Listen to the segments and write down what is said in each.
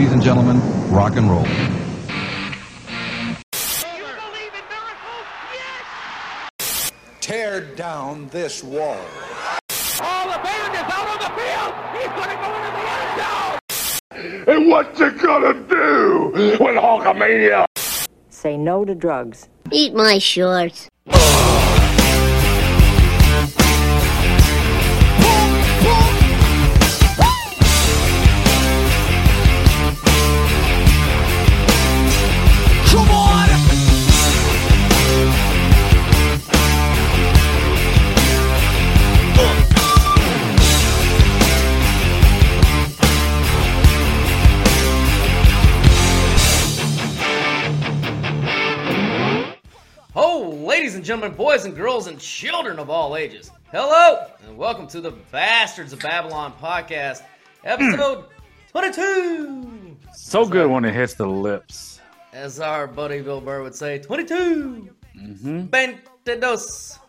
Ladies and gentlemen, rock and roll. Tear down this wall. Oh, the band is out on the field. He's going to go into the end zone. And what you gonna do with Hulkamania? Say no to drugs. Eat my shorts. Oh. Gentlemen, boys and girls, and children of all ages, hello, and welcome to the Bastards of Babylon podcast, episode 22. So good when it hits the lips. As our buddy Bill Burr would say, 22. Mm-hmm. Bentedos.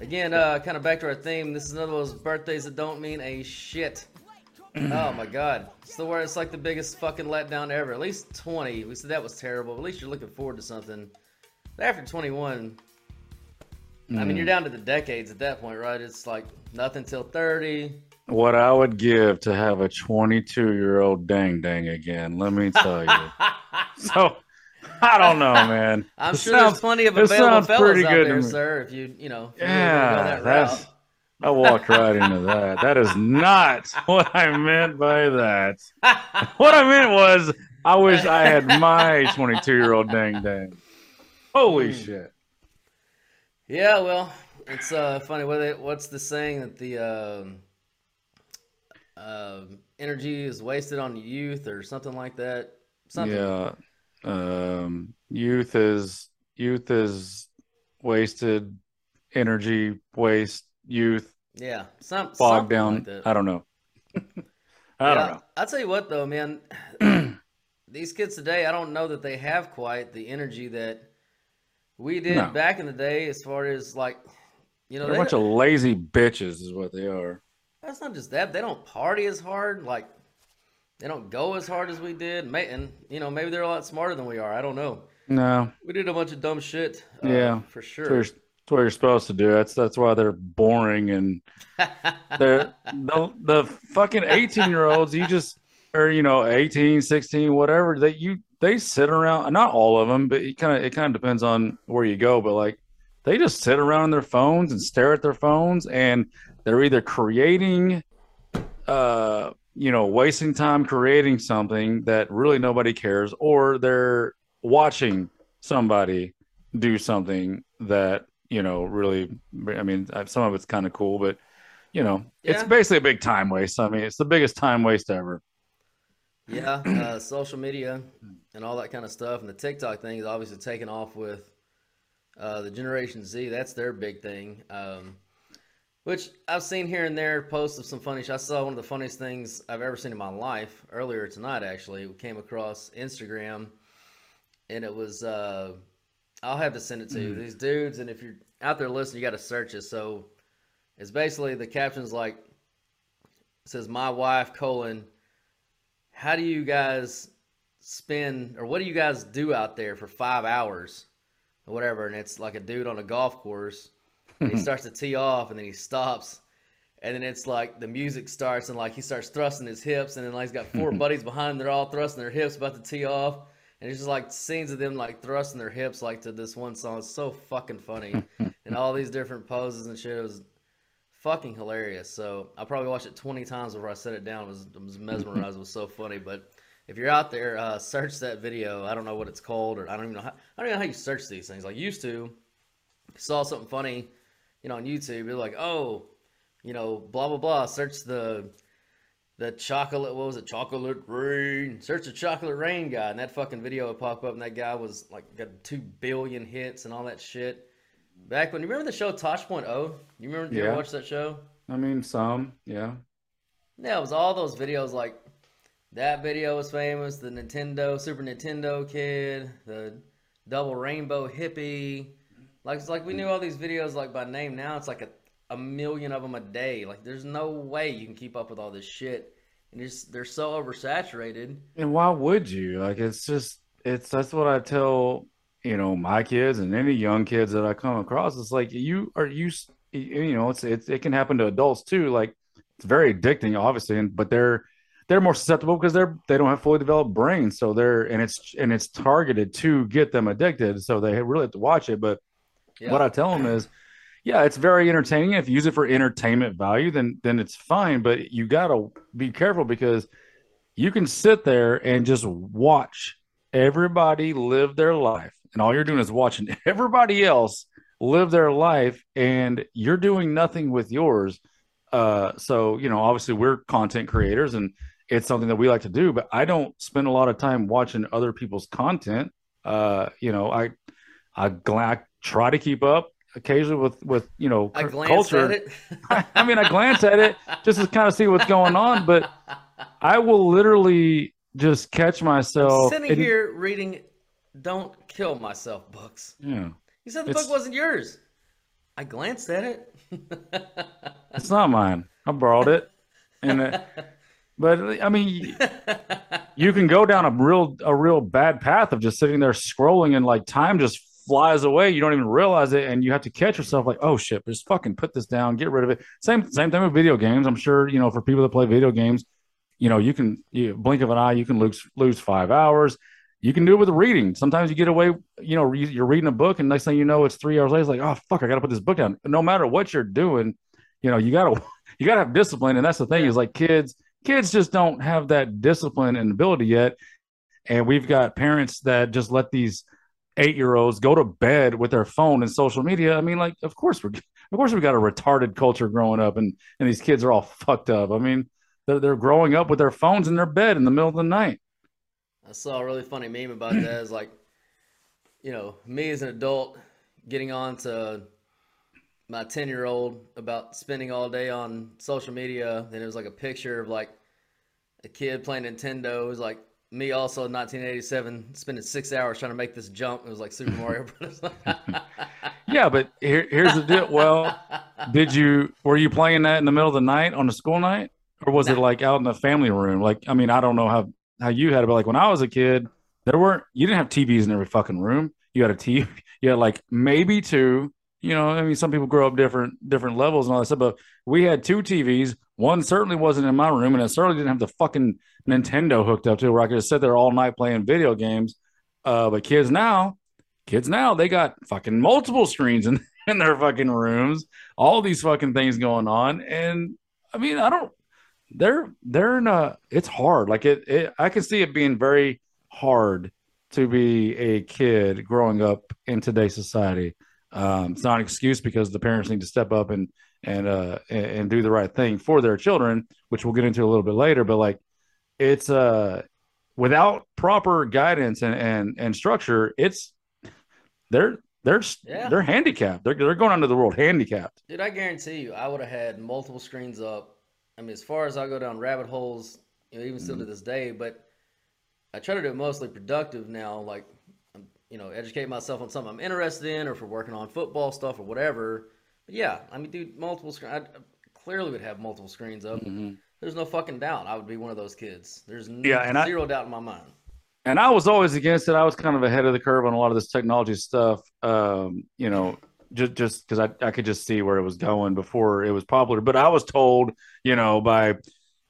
Again, uh, kind of back to our theme. This is another of those birthdays that don't mean a shit. oh my god. It's the word. It's like the biggest fucking letdown ever. At least 20. We said that was terrible. At least you're looking forward to something. But after 21, I mean, you're down to the decades at that point, right? It's like nothing till 30. What I would give to have a 22 year old dang dang again, let me tell you. so, I don't know, man. I'm It sure sounds- there's plenty of available fellas out there, sir. If you, you know, if you go Yeah, that that's. I walked right into that. That is not what I meant by that. What I meant was, I wish I had my 22 year old dang dang. Holy Hmm. shit. Yeah, well, it's uh, funny. What they, what's the saying that the um um energy is wasted on youth or something like that? Something. Yeah. Um, youth is youth is wasted energy waste youth Yeah, some bogged down. Like. I don't know. I don't know. I'll tell you what, though, man. these kids today, I don't know that they have quite the energy that we did No. back in the day. As far as like, you know, They're a bunch of lazy bitches, is what they are. that's not just that. They don't party as hard. Like, they don't go as hard as we did. May, and you know, maybe they're a lot smarter than we are. I don't know. No, We did a bunch of dumb shit. Uh, Yeah, for that's sure. what, that's what you're supposed to do. That's that's why they're boring and they're the the fucking 18 year olds. You just or you know 18, 16, whatever. that you they sit around. Not all of them, but it kind of it kind of depends on where you go. But like they just sit around on their phones and stare at their phones, and they're either creating, uh, you know, wasting time creating something that really nobody cares, or they're watching somebody do something that you know really. I mean, some of it's kind of cool, but you know, it's basically a big time waste. I mean, it's the biggest time waste ever. Yeah, uh, social media and all that kind of stuff, and the TikTok thing is obviously taking off with uh, the Generation Z. That's their big thing. Um, which I've seen here and there posts of some funny. sh- I saw one of the funniest things I've ever seen in my life earlier tonight. Actually, we came across Instagram, and it was. Uh, I'll have to send it to you. These dudes, and if you're out there listening, you got to search it. So it's basically the caption's like says my wife colon how do you guys spend or what do you guys do out there for five hours or whatever and it's like a dude on a golf course and he starts to tee off and then he stops and then it's like the music starts and like he starts thrusting his hips and then like he's got four buddies behind him they're all thrusting their hips about to tee off and it's just like scenes of them like thrusting their hips like to this one song. It's so fucking funny and all these different poses and shit. It was fucking hilarious. So I probably watched it 20 times before I set it down. I was, I was mesmerized. it was so funny. But if you're out there, uh, search that video. I don't know what it's called, or I don't even know how, I don't even know how you search these things. Like used to, saw something funny, you know, on YouTube. You're like, oh, you know, blah blah blah. Search the the chocolate. What was it? Chocolate rain. Search the chocolate rain guy, and that fucking video would pop up, and that guy was like got two billion hits and all that shit. Back when you remember the show Tosh.0? You remember? You ever Yeah. watch that show? I mean, some, yeah. Yeah, it was all those videos like that video was famous, the Nintendo, Super Nintendo kid, the double rainbow hippie. Like it's like we knew all these videos like by name. Now it's like a, a million of them a day. Like there's no way you can keep up with all this shit and just they're so oversaturated. And why would you? Like it's just it's that's what I tell you know my kids and any young kids that I come across. It's like you are you you know it's it's it can happen to adults too. Like it's very addicting, obviously, and but they're they're more susceptible because they're they don't have fully developed brains, so they're and it's and it's targeted to get them addicted. So they really have to watch it. But Yeah. what I tell them is, yeah, it's very entertaining. If you use it for entertainment value, then then it's fine. But you gotta be careful because you can sit there and just watch everybody live their life, and all you're doing is watching everybody else live their life, and you're doing nothing with yours. Uh, so you know, obviously, we're content creators, and it's something that we like to do. But I don't spend a lot of time watching other people's content. Uh, you know, I I, I try to keep up occasionally with with you know I culture. at it. I mean, I glance at it just to kind of see what's going on, but I will literally just catch myself sitting and- here reading "Don't Kill Myself" books. Yeah, You said the It's- book wasn't yours. I glanced at it. it's not mine. I borrowed it, and uh, but I mean, you can go down a real a real bad path of just sitting there scrolling and like time just flies away. You don't even realize it, and you have to catch yourself like, oh shit, just fucking put this down, get rid of it. Same same thing with video games. I'm sure you know for people that play video games, you know you can you blink of an eye, you can lose lose five hours. You can do it with reading. Sometimes you get away, you know, re- you're reading a book, and next thing you know, it's three hours later. It's like, oh fuck, I got to put this book down. No matter what you're doing, you know, you gotta you gotta have discipline, and that's the thing is like kids kids just don't have that discipline and ability yet. And we've got parents that just let these eight year olds go to bed with their phone and social media. I mean, like, of course we're of course we got a retarded culture growing up and and these kids are all fucked up. I mean, they're they're growing up with their phones in their bed in the middle of the night. I saw a really funny meme about that. It's like, you know, me as an adult getting on to my 10 year old about spending all day on social media. Then it was like a picture of like a kid playing Nintendo. It was like me also in 1987 spending six hours trying to make this jump. It was like Super Mario Bros. Yeah, but here, here's the deal. Well, did you were you playing that in the middle of the night on a school night, or was it like out in the family room? Like, I mean, I don't know how how you had it, but like when I was a kid, there weren't you didn't have TVs in every fucking room. You had a TV, you had like maybe two. You know, I mean, some people grow up different different levels and all that stuff, but we had two TVs. One certainly wasn't in my room, and it certainly didn't have the fucking Nintendo hooked up to where I could just sit there all night playing video games. Uh, but kids now, kids now, they got fucking multiple screens in, in their fucking rooms, all these fucking things going on. And I mean, I don't, they're, they're in a, it's hard. Like it, it, I can see it being very hard to be a kid growing up in today's society. Um, it's not an excuse because the parents need to step up and, and, uh, and, and do the right thing for their children, which we'll get into a little bit later. But like, it's, uh, without proper guidance and, and, and structure, it's, they're, they're, Yeah. they're handicapped. They're, they're going under the world handicapped. Dude, I guarantee you, I would have had multiple screens up. I mean, as far as I go down rabbit holes, you know, even still to this day, but I try to do it mostly productive now. Like, um, you know, educate myself on something I'm interested in, or for working on football stuff or whatever. But yeah, I mean, dude, multiple screens. I I clearly would have multiple screens up. There's no fucking doubt I would be one of those kids. There's n- Yeah, and I- zero doubt in my mind. and I was always against it. I was kind of ahead of the curve on a lot of this technology stuff. Um, you know, just just because I, I could just see where it was going before it was popular. But I was told, you know, by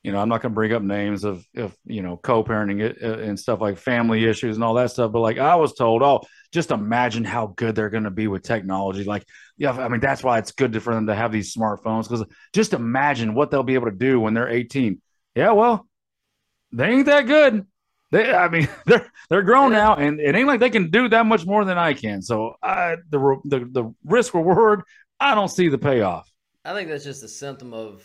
you know, I'm not going to bring up names of, of you know, co-parenting uh, and stuff like family issues and all that stuff. But like I was told, oh, just imagine how good they're going to be with technology. Like, yeah, I mean, that's why it's good for them to have these smartphones because just imagine what they'll be able to do when they're 18. Yeah, well, they ain't that good. They, I mean, they're they're grown Yeah. now, and it ain't like they can do that much more than I can. So, I the the the risk reward, I don't see the payoff. I think that's just a symptom of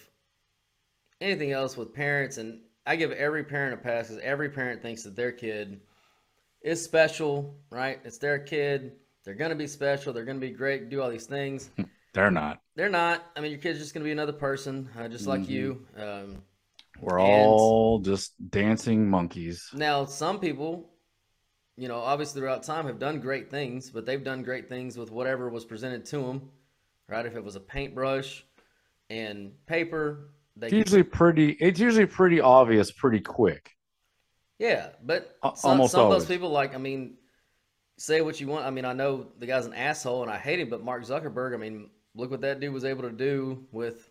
anything else with parents. And I give every parent a pass because every parent thinks that their kid is special, right? It's their kid. They're going to be special. They're going to be great, do all these things. They're not. They're not. I mean, your kid's just going to be another person, uh, just like Mhm. you. Um, We're And- all just dancing monkeys. now, some people, you know, obviously throughout time have done great things, but they've done great things with whatever was presented to them, right? If it was a paintbrush and paper, they It's usually pretty. It's usually pretty obvious, pretty quick. Yeah, but Al- some, almost some of those people, like, I mean, say what you want. I mean, I know the guy's an asshole and I hate him, but Mark Zuckerberg, I mean, look what that dude was able to do with,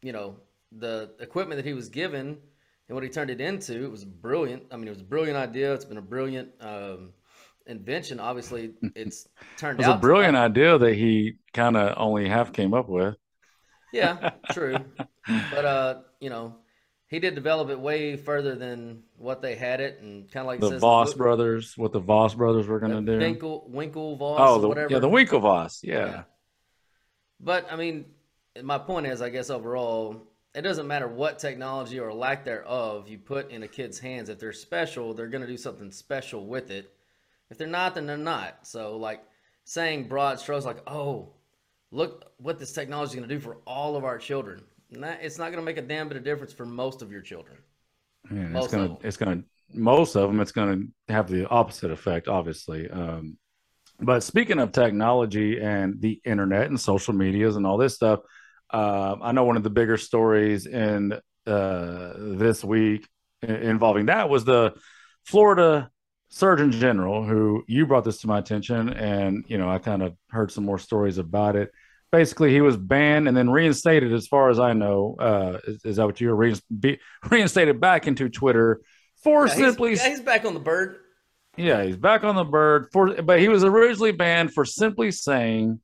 you know, the equipment that he was given and what he turned it into. It was brilliant. I mean, it was a brilliant idea. It's been a brilliant um, invention. Obviously, it's turned It was out a brilliant idea that he kind of only half came up with. Yeah, true. but uh, you know, he did develop it way further than what they had it, and kind of like The Voss book- brothers, what the Voss brothers were going to the do. Winkle, Winkle Voss, oh, the, whatever. yeah, the Winklevoss. Yeah. Yeah. But I mean, my point is, I guess overall, it doesn't matter what technology or lack thereof you put in a kid's hands. If they're special, they're going to do something special with it. If they're not, then they're not. So, like saying broad strokes, like, "Oh, look what this technology is going to do for all of our children." Nah, it's not going to make a damn bit of difference for most of your children. Yeah, it's Most of gonna, it's gonna, most of them, it's gonna have the opposite effect, obviously. Um, but speaking of technology and the internet and social medias and all this stuff, uh, I know one of the bigger stories in uh, this week involving that was the Florida Surgeon General, who you brought this to my attention, and you know I kind of heard some more stories about it. Basically, he was banned and then reinstated, as far as I know. Uh, is, is that what you were rein- be, reinstated back into Twitter for Yeah, he's- simply? yeah, he's back on the bird. Yeah, he's back on the bird for, but he was originally banned for simply saying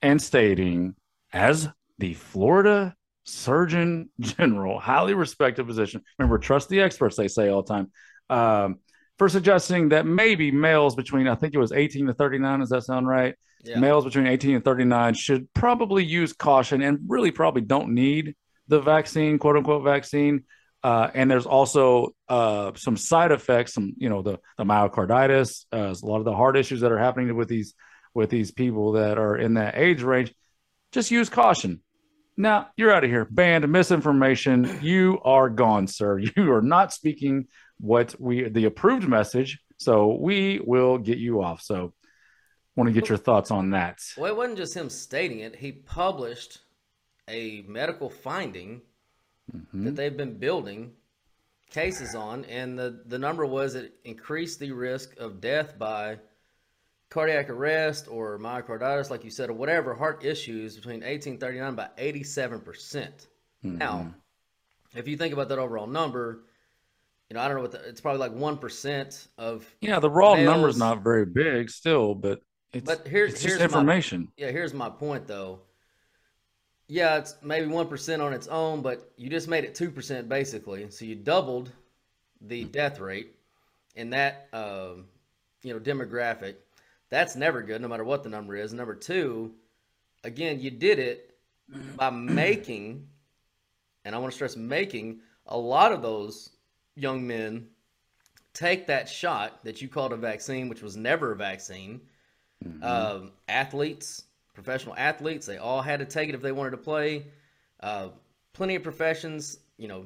and stating as the Florida Surgeon General, highly respected position. Remember, trust the experts, they say all the time. Um, for suggesting that maybe males between, I think it was 18 to 39, does that sound right? Yeah. Males between 18 and 39 should probably use caution and really probably don't need the vaccine, quote unquote vaccine. Uh, and there's also uh, some side effects, some you know the the myocarditis, uh, a lot of the heart issues that are happening with these with these people that are in that age range. Just use caution. Now you're out of here. Banned misinformation. You are gone, sir. You are not speaking what we the approved message. So we will get you off. So want to get your thoughts on that. Well, it wasn't just him stating it. He published a medical finding Mm-hmm. that they've been building cases on, and the, the number was it increased the risk of death by cardiac arrest or myocarditis, like you said, or whatever heart issues between 1839 by 87%. percent Mm-hmm. Now, if you think about that overall number, you know, I don't know what the, it's probably like 1% of Yeah, the raw Males- number's not very big still, but it's, But here's- it's just here's my- information. Yeah, here's my point though. Yeah, it's maybe one percent on its own, but you just made it two percent basically. So you doubled the death rate in that um, you know demographic. That's never good, no matter what the number is. Number two, again, you did it by making, and I want to stress making a lot of those young men take that shot that you called a vaccine, which was never a vaccine um, athletes, professional athletes, they all had to take it if they wanted to play. Uh, plenty of professions, you know,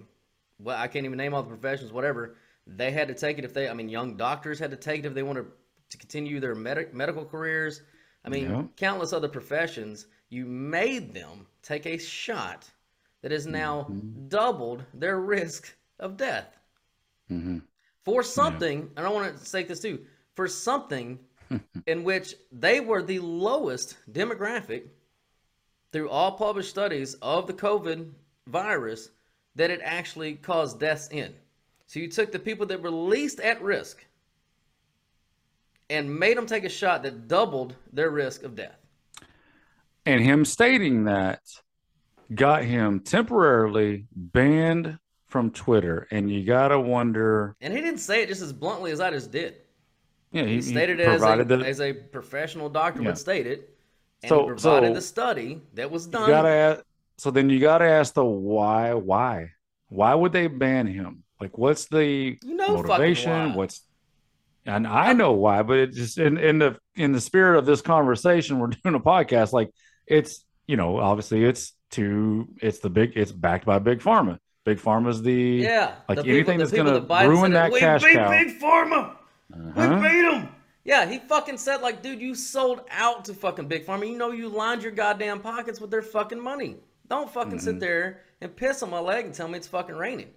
well, I can't even name all the professions, whatever. They had to take it if they, I mean, young doctors had to take it if they wanted to continue their medic medical careers. I mean, Yeah. countless other professions. You made them take a shot that has now mm-hmm. doubled their risk of death mm-hmm. for something, and I want to say this too, for something in which they were the lowest demographic through all published studies of the COVID virus that it actually caused deaths in. So you took the people that were least at risk and made them take a shot that doubled their risk of death. And him stating that got him temporarily banned from Twitter. And you gotta wonder, And he didn't say it just as bluntly as I just did. yeah, He, stated it as a, the, as a professional doctor Yeah. would state it. And So- he provided so the study that was you done. ask, so then you gotta ask the why, why, why would they ban him? Like, what's the You know motivation? What's and I know why, but it just in, in the in the spirit of this conversation, we're doing a podcast. Like it's you know, obviously it's to it's the big it's backed by big pharma. Big pharma's the Yeah, like the anything the that's people gonna that ruin said that we cash beat cow. Big Pharma. Uh-huh. We beat them. Yeah, he fucking said like, dude, you sold out to fucking Big Pharma. You know you lined your goddamn pockets with their fucking money. Don't fucking sit there and piss on my leg and tell me it's fucking raining.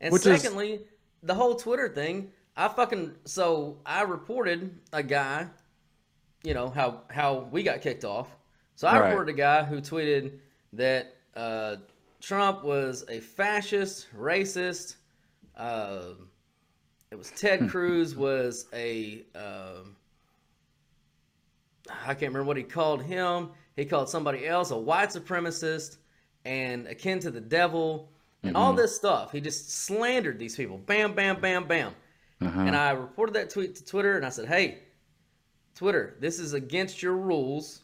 And Which is- secondly, the whole Twitter thing, I fucking so I reported a guy, you know, how how we got kicked off. So I Right. reported a guy who tweeted that uh, Trump was a fascist, racist. Uh, it was Ted Cruz was a um, I can't remember what he called him. He called somebody else a white supremacist and akin to the devil and all this stuff. He just slandered these people. Bam, bam, bam, bam. Uh-huh. And I reported that tweet to Twitter and I said, hey, Twitter, this is against your rules.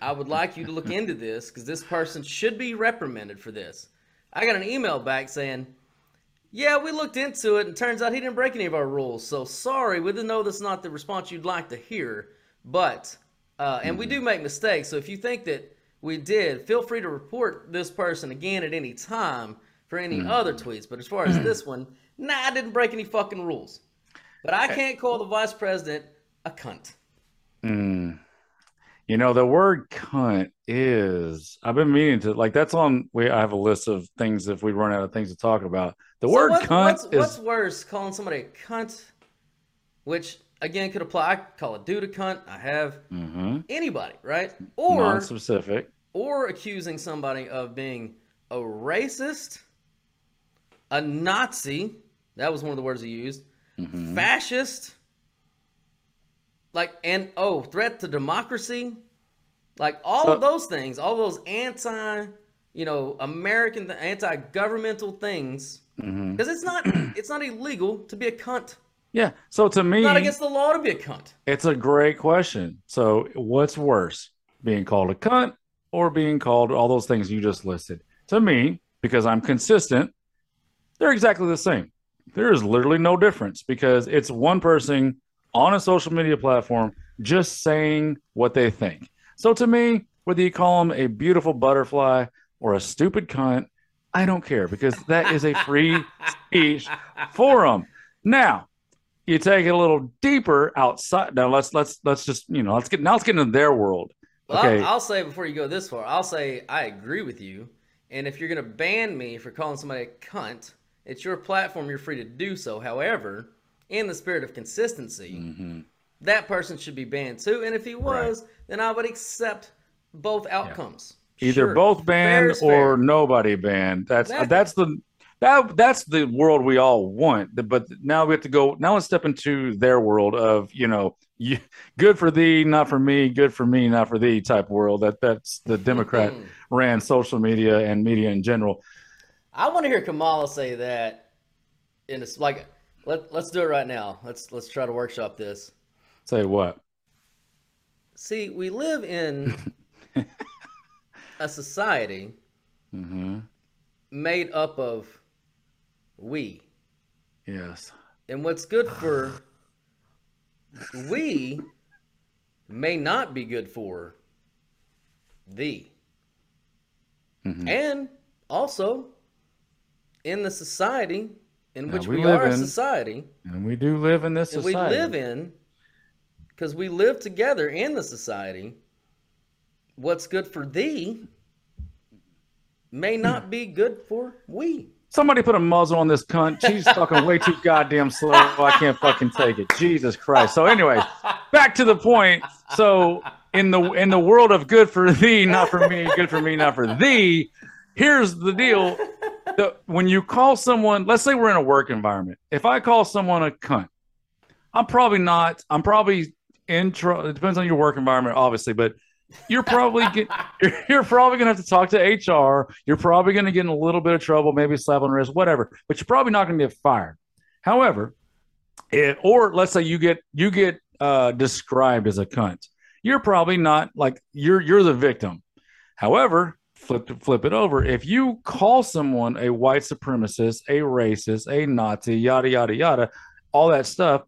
I would like you to look into this because this person should be reprimanded for this. I got an email back saying, yeah, we looked into it and turns out he didn't break any of our rules. So sorry, we didn't know that's not the response you'd like to hear. But, uh, and we hmm. do make mistakes. So if you think that we did, feel free to report this person again at any time for any hmm. other tweets. But as far as this one, nah, I didn't break any fucking rules. But I can't call the vice president a cunt. Mm. You know, the word cunt is, I've been meaning to, like, that's on, we, I have a list of things if we run out of things to talk about. The So word what- cunt what's, is, what's worse, calling somebody a cunt, which again could apply. I call a dude a cunt. I have Mhm. anybody, right? Or non-specific. or accusing somebody of being a racist, a Nazi. That was one of the words he used. Mm-hmm. Fascist. Like and oh, threat to democracy. Like all So- of those things, all those anti, you know, American anti-governmental things. Mm-hmm. Because it's not it's not illegal to be a cunt. Yeah. So to me, It's not against the law to be a cunt. It's a great question. So, what's worse, being called a cunt or being called all those things you just listed? To me, because I'm consistent, they're exactly the same. There is literally no difference because it's one person on a social media platform just saying what they think. So, to me, whether you call them a beautiful butterfly or a stupid cunt, I don't care because that is a free speech forum. Now, you take it a little deeper outside. Now let's let's let's just you know let's get now let's get into their world. Well, Okay, I'll, I'll say before you go this far, I'll say I agree with you. And if you're going to ban me for calling somebody a cunt, it's your platform. You're free to do so. However, in the spirit of consistency, Mm-hmm. that person should be banned too. And if he was, then I would accept both outcomes. either Sure. both banned or fair. nobody banned. That's Exactly. that's the that that's the world we all want. But now we have to go. Now let's step into their world of you know, you, good for thee, not for me. Good for me, not for thee. Type world. That that's the Democrat Mhm. ran social media and media in general. I want to hear Kamala say that. In a, like, let let's do it right now. Let's let's try to workshop this. Say what? See, we live in a society hmm made up of we. Yes. And what's good for we may not be good for thee. Mhm. And also, in the society in Now, which we we, live are a in- society, And we do live in this and we live in, because we live together in the society, what's good for thee may not be good for we. Somebody put a muzzle on this cunt. She's talking way too goddamn slow. I can't fucking take it. Jesus Christ. So, anyway, back to the point. So, in the in the world of good for thee, not for me, good for me, not for thee. Here's the deal: the, when you call someone, let's say we're in a work environment. If I call someone a cunt, I'm probably not. I'm probably in trouble. It depends on your work environment, obviously, but you're probably get, you're, you're probably gonna have to talk to HR. You're probably gonna get in a little bit of trouble, maybe slap on the wrist, whatever. But you're probably not gonna get fired. However, it, or let's say you get you get uh, described as a cunt, you're probably not like you're you're the victim. However, flip flip it over. If you call someone a white supremacist, a racist, a Nazi, yada yada yada, all that stuff,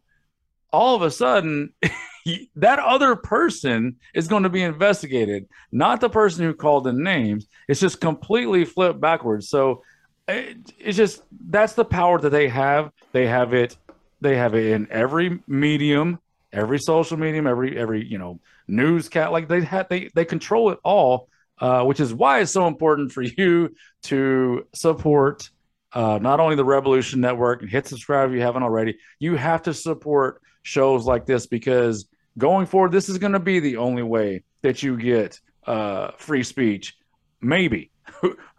all of a sudden that other person is going to be investigated, not the person who called the names. It's just completely flipped backwards. So it, it's just that's the power that they have. They have it. They have it in every medium, every social medium, every every you know news cat. Like they have they they control it all uh, which is why it's so important for you to support uh, not only the Revolution Network and hit subscribe if you haven't already. You have to support shows like this because going forward, this is going to be the only way that you get uh, free speech. Maybe.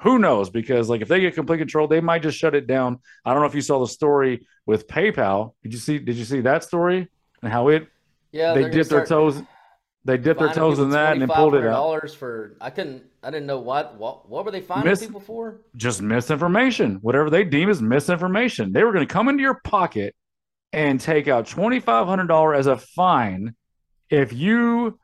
Who knows? Because like if they get complete control, they might just shut it down. I don't know if you saw the story with PayPal. Did you see? Did you see that story and how it? Yeah, they dipped their toes. They dipped their toes in that and then pulled it out. dollars for I couldn't I didn't know what what what were they finding Miss- people for? just misinformation, whatever they deem as misinformation. They were going to come into your pocket and take out twenty five hundred dollars as a fine if you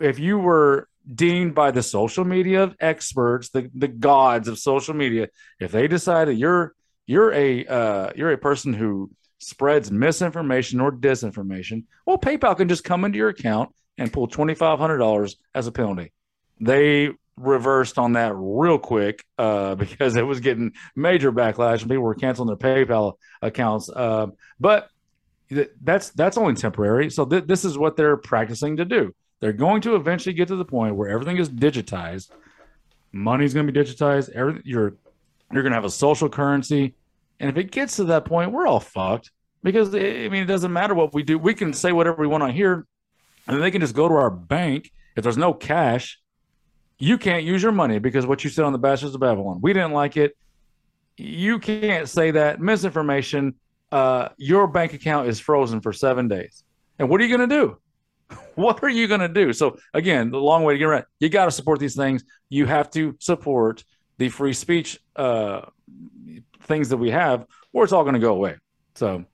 if you were deemed by the social media experts, the the gods of social media, if they decide that you're you're a uh, you're a person who spreads misinformation or disinformation, well, PayPal can just come into your account and pull twenty five hundred dollars as a penalty. They reversed on that real quick uh, because it was getting major backlash and people were canceling their PayPal accounts. Uh, but th- that's that's only temporary. So th- this is what they're practicing to do. They're going to eventually get to the point where everything is digitized. Money's going to be digitized. Every, you're you're going to have a social currency, and if it gets to that point, we're all fucked. Because I mean, it doesn't matter what we do. We can say whatever we want on here, and then they can just go to our bank. If there's no cash, you can't use your money because what you said on the Bastards of Babylon. We didn't like it. You can't say that misinformation. Uh, your bank account is frozen for seven days, and what are you going to do? What are you going to do? So again, the long way to get around. You got to support these things. You have to support the free speech uh, things that we have, or it's all going to go away. So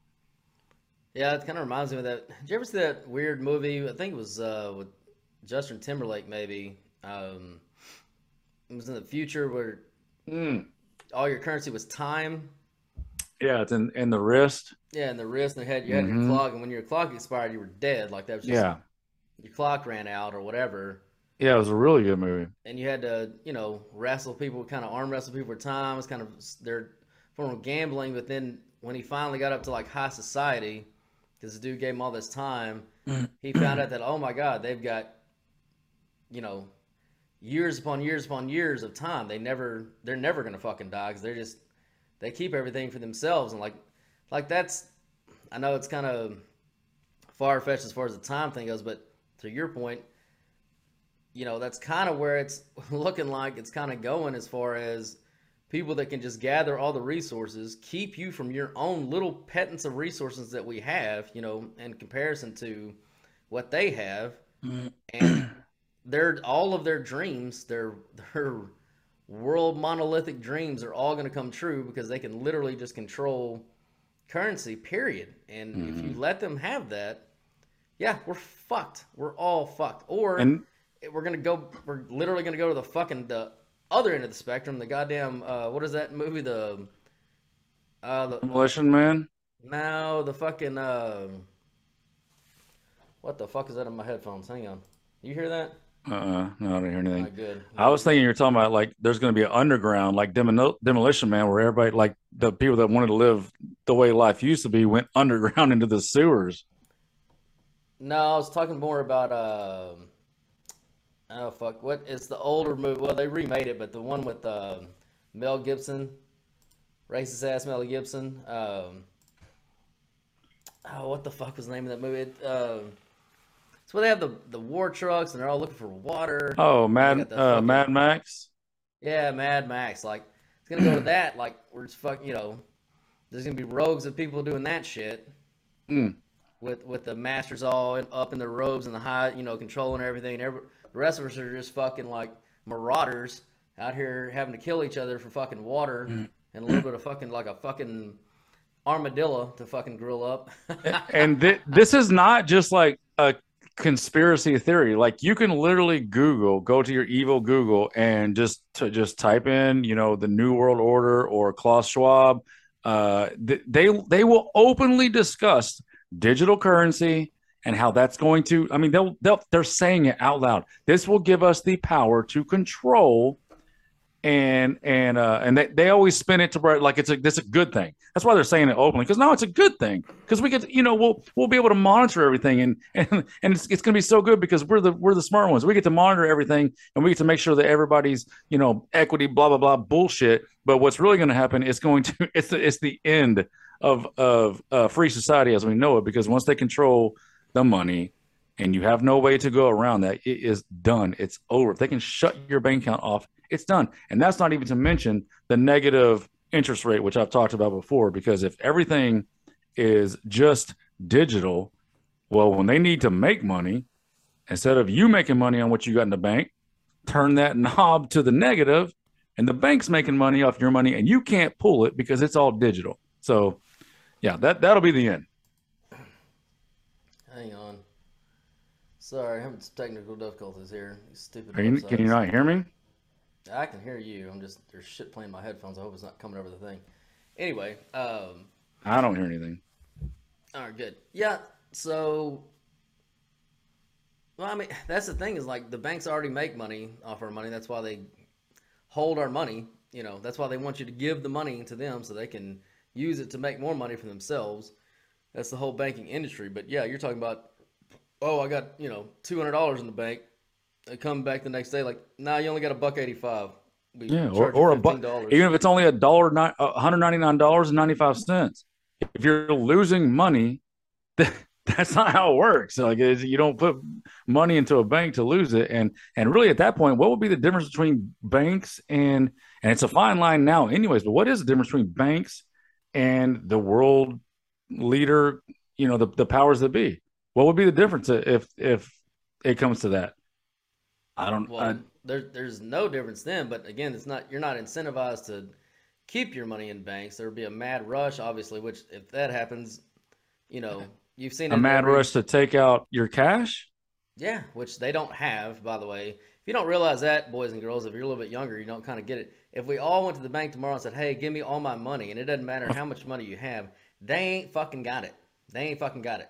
Yeah, it kind of reminds me of that. Did you ever see that weird movie? I think it was uh, with Justin Timberlake, maybe. Um, it was in the future where mm, all your currency was time. yeah, it's in in the wrist. Yeah, in the wrist, and had you had Mhm. your clock, and when your clock expired, you were dead. Like that was just Yeah, your clock ran out or whatever, yeah, it was a really good movie. and you had to, you know, wrestle people, kind of arm wrestle people for time. It's kind of their form of gambling. But then when he finally got up to like high society, the dude gave him all this time, mm. he found out that oh my god, they've got, you know, years upon years upon years of time. They never, they're never gonna fucking die because they're just they keep everything for themselves. And like, like that's, I know it's kind of far fetched as far as the time thing goes, but to your point, you know, that's kind of where it's looking like it's kind of going as far as people that can just gather all the resources, keep you from your own little pittance of resources that we have, you know, in comparison to what they have. Mm-hmm. And their all of their dreams, their their world monolithic dreams are all going to come true because they can literally just control currency, period. And if you mm-hmm. let them have that, yeah, we're fucked. We're all fucked. Or And we're gonna go. We're literally gonna go to the fucking the other end of the spectrum. The goddamn uh, what is that movie? The uh, the Demolition Man. no, the fucking uh, what the fuck is that in my headphones? Hang on, you hear that? Uh, uh no, I didn't hear anything. Not good. I was thinking you're talking about like there's going to be an underground like Demol- Demolition Man where everybody like the people that wanted to live the way life used to be went underground into the sewers. No, I was talking more about um oh fuck, what? It's the older movie. Well, they remade it, but the one with uh, Mel Gibson, racist ass Mel Gibson. Um, oh, what the fuck was the name of that movie? It, um, it's where they have the the war trucks and they're all looking for water. Oh, Mad uh, fucking- Mad Max. Yeah, Mad Max. Like it's gonna go to that. Like we're just fuck. You know, there's gonna be rogues of people doing that shit. Mm. With with the masters all in, up in their robes and the high, you know, controlling everything. And every, the rest of us are just fucking like marauders out here having to kill each other for fucking water and a little bit of fucking like a fucking armadillo to fucking grill up. and th- this is not just like a conspiracy theory. Like you can literally google go to your evil google and just to just type in you know the new world order or klaus schwab. Uh th- they they will openly discuss digital currency and how that's going to i mean they'll, they'll they're saying it out loud this will give us the power to control and and uh and they, they always spin it to where like it's a this a good thing That's why they're saying it openly because now it's a good thing because we get you know we'll we'll be able to monitor everything and and and it's, it's going to be so good because we're the we're the smart ones. We get to monitor everything and we get to make sure that everybody's you know equity blah blah blah bullshit. But what's really going to happen is going to it's the, it's the end of of uh, free society as we know it because once they control the money and you have no way to go around that, it is done. It's over. If they can shut your bank account off, it's done. And that's not even to mention the negative interest rate, which I've talked about before. Because if everything is just digital, well, when they need to make money, instead of you making money on what you got in the bank, turn that knob to the negative, and the bank's making money off your money, and you can't pull it because it's all digital. So, yeah, that that'll be the end. Hang on. Sorry, I'm having some technical difficulties here. These stupid. Are you, can you not hear me? I can hear you. I'm just there's shit playing my headphones. I hope it's not coming over the thing. Anyway, um, I don't hear anything. all right, good. Yeah. So, well, I mean, that's the thing is like the banks already make money off our money. That's why they hold our money. You know, that's why they want you to give the money to them so they can use it to make more money for themselves. That's the whole banking industry. But yeah, you're talking about, oh, I got you know two hundred dollars in the bank. I come back the next day like, nah, you only got a buck eighty five. Yeah, or, or a buck, even if it's only a dollar, one hundred ninety nine dollars and ninety five cents. If you're losing money, that's not how it works. Like you don't put money into a bank to lose it, and and really at that point, what would be the difference between banks and and it's a fine line now, anyways. But what is the difference between banks and the world leader? You know, the the powers that be. What would be the difference if if it comes to that? I don't. Well, I, there, there's no difference then. But again, it's not. You're not incentivized to keep your money in banks. There would be a mad rush, obviously. Which, if that happens, you know, you've seen a mad every- rush to take out your cash. Yeah, which they don't have, by the way. If you don't realize that, boys and girls, if you're a little bit younger, you don't kind of get it. If we all went to the bank tomorrow and said, "Hey, give me all my money," and it doesn't matter how much money you have, they ain't fucking got it. They ain't fucking got it.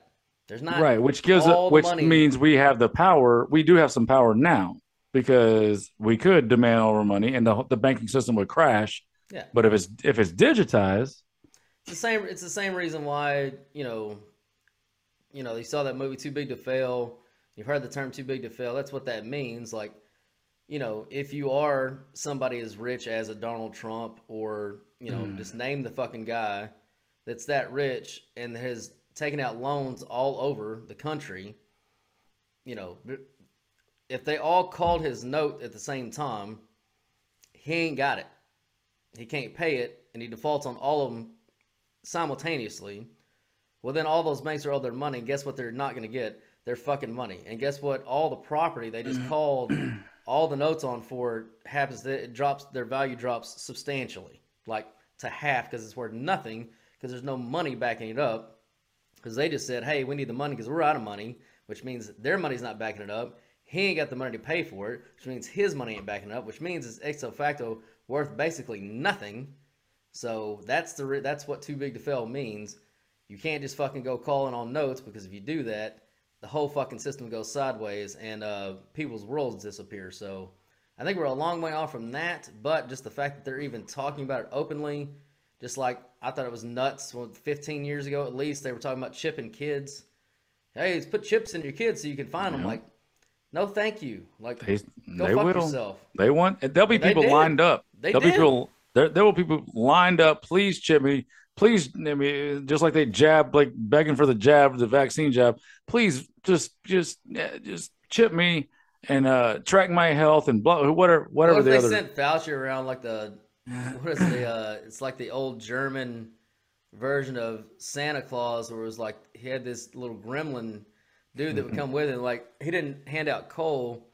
There's not right which gives it which money. means we have the power we do have some power now because we could demand all our money and the, the banking system would crash Yeah. but if it's if it's digitized It's the same. It's the same reason why you know, you know, you saw that movie Too Big to Fail. You've heard the term Too Big to Fail. That's what that means. Like, you know, if you are somebody as rich as a Donald Trump, or you know, mm. just name the fucking guy that's that rich and has taken out loans all over the country. You know, if they all called his note at the same time, he ain't got it. He can't pay it, and he defaults on all of them simultaneously, well, then all those banks are owed their money. And guess what? They're not going to get their fucking money. And guess what? All the property they just mm-hmm. called all the notes on for happens that it drops their value drops substantially, like to half because it's worth nothing because there's no money backing it up. Because they just said, hey, we need the money because we're out of money, which means their money's not backing it up. He ain't got the money to pay for it, which means his money ain't backing up, which means it's ex facto worth basically nothing. So that's the re- that's what too big to fail means. You can't just fucking go calling on notes because if you do that, the whole fucking system goes sideways and uh, people's worlds disappear. So I think we're a long way off from that, but just the fact that they're even talking about it openly, just like I thought it was nuts. Well, 15 years ago at least, they were talking about chipping kids. Hey, let's put chips in your kids so you can find them. Like, no, thank you. Like, they, go they fuck will yourself. they want there'll be They people did. lined up They there'll be people there, there will be people lined up please chip me please I mean, just like they jab like begging for the jab the vaccine jab please just just eh, just chip me and uh track my health and blah whatever whatever What if the they other sent Fauci around like the what is the uh it's like the old German version of Santa Claus where it was like he had this little gremlin dude that would come with him. Like he didn't hand out coal.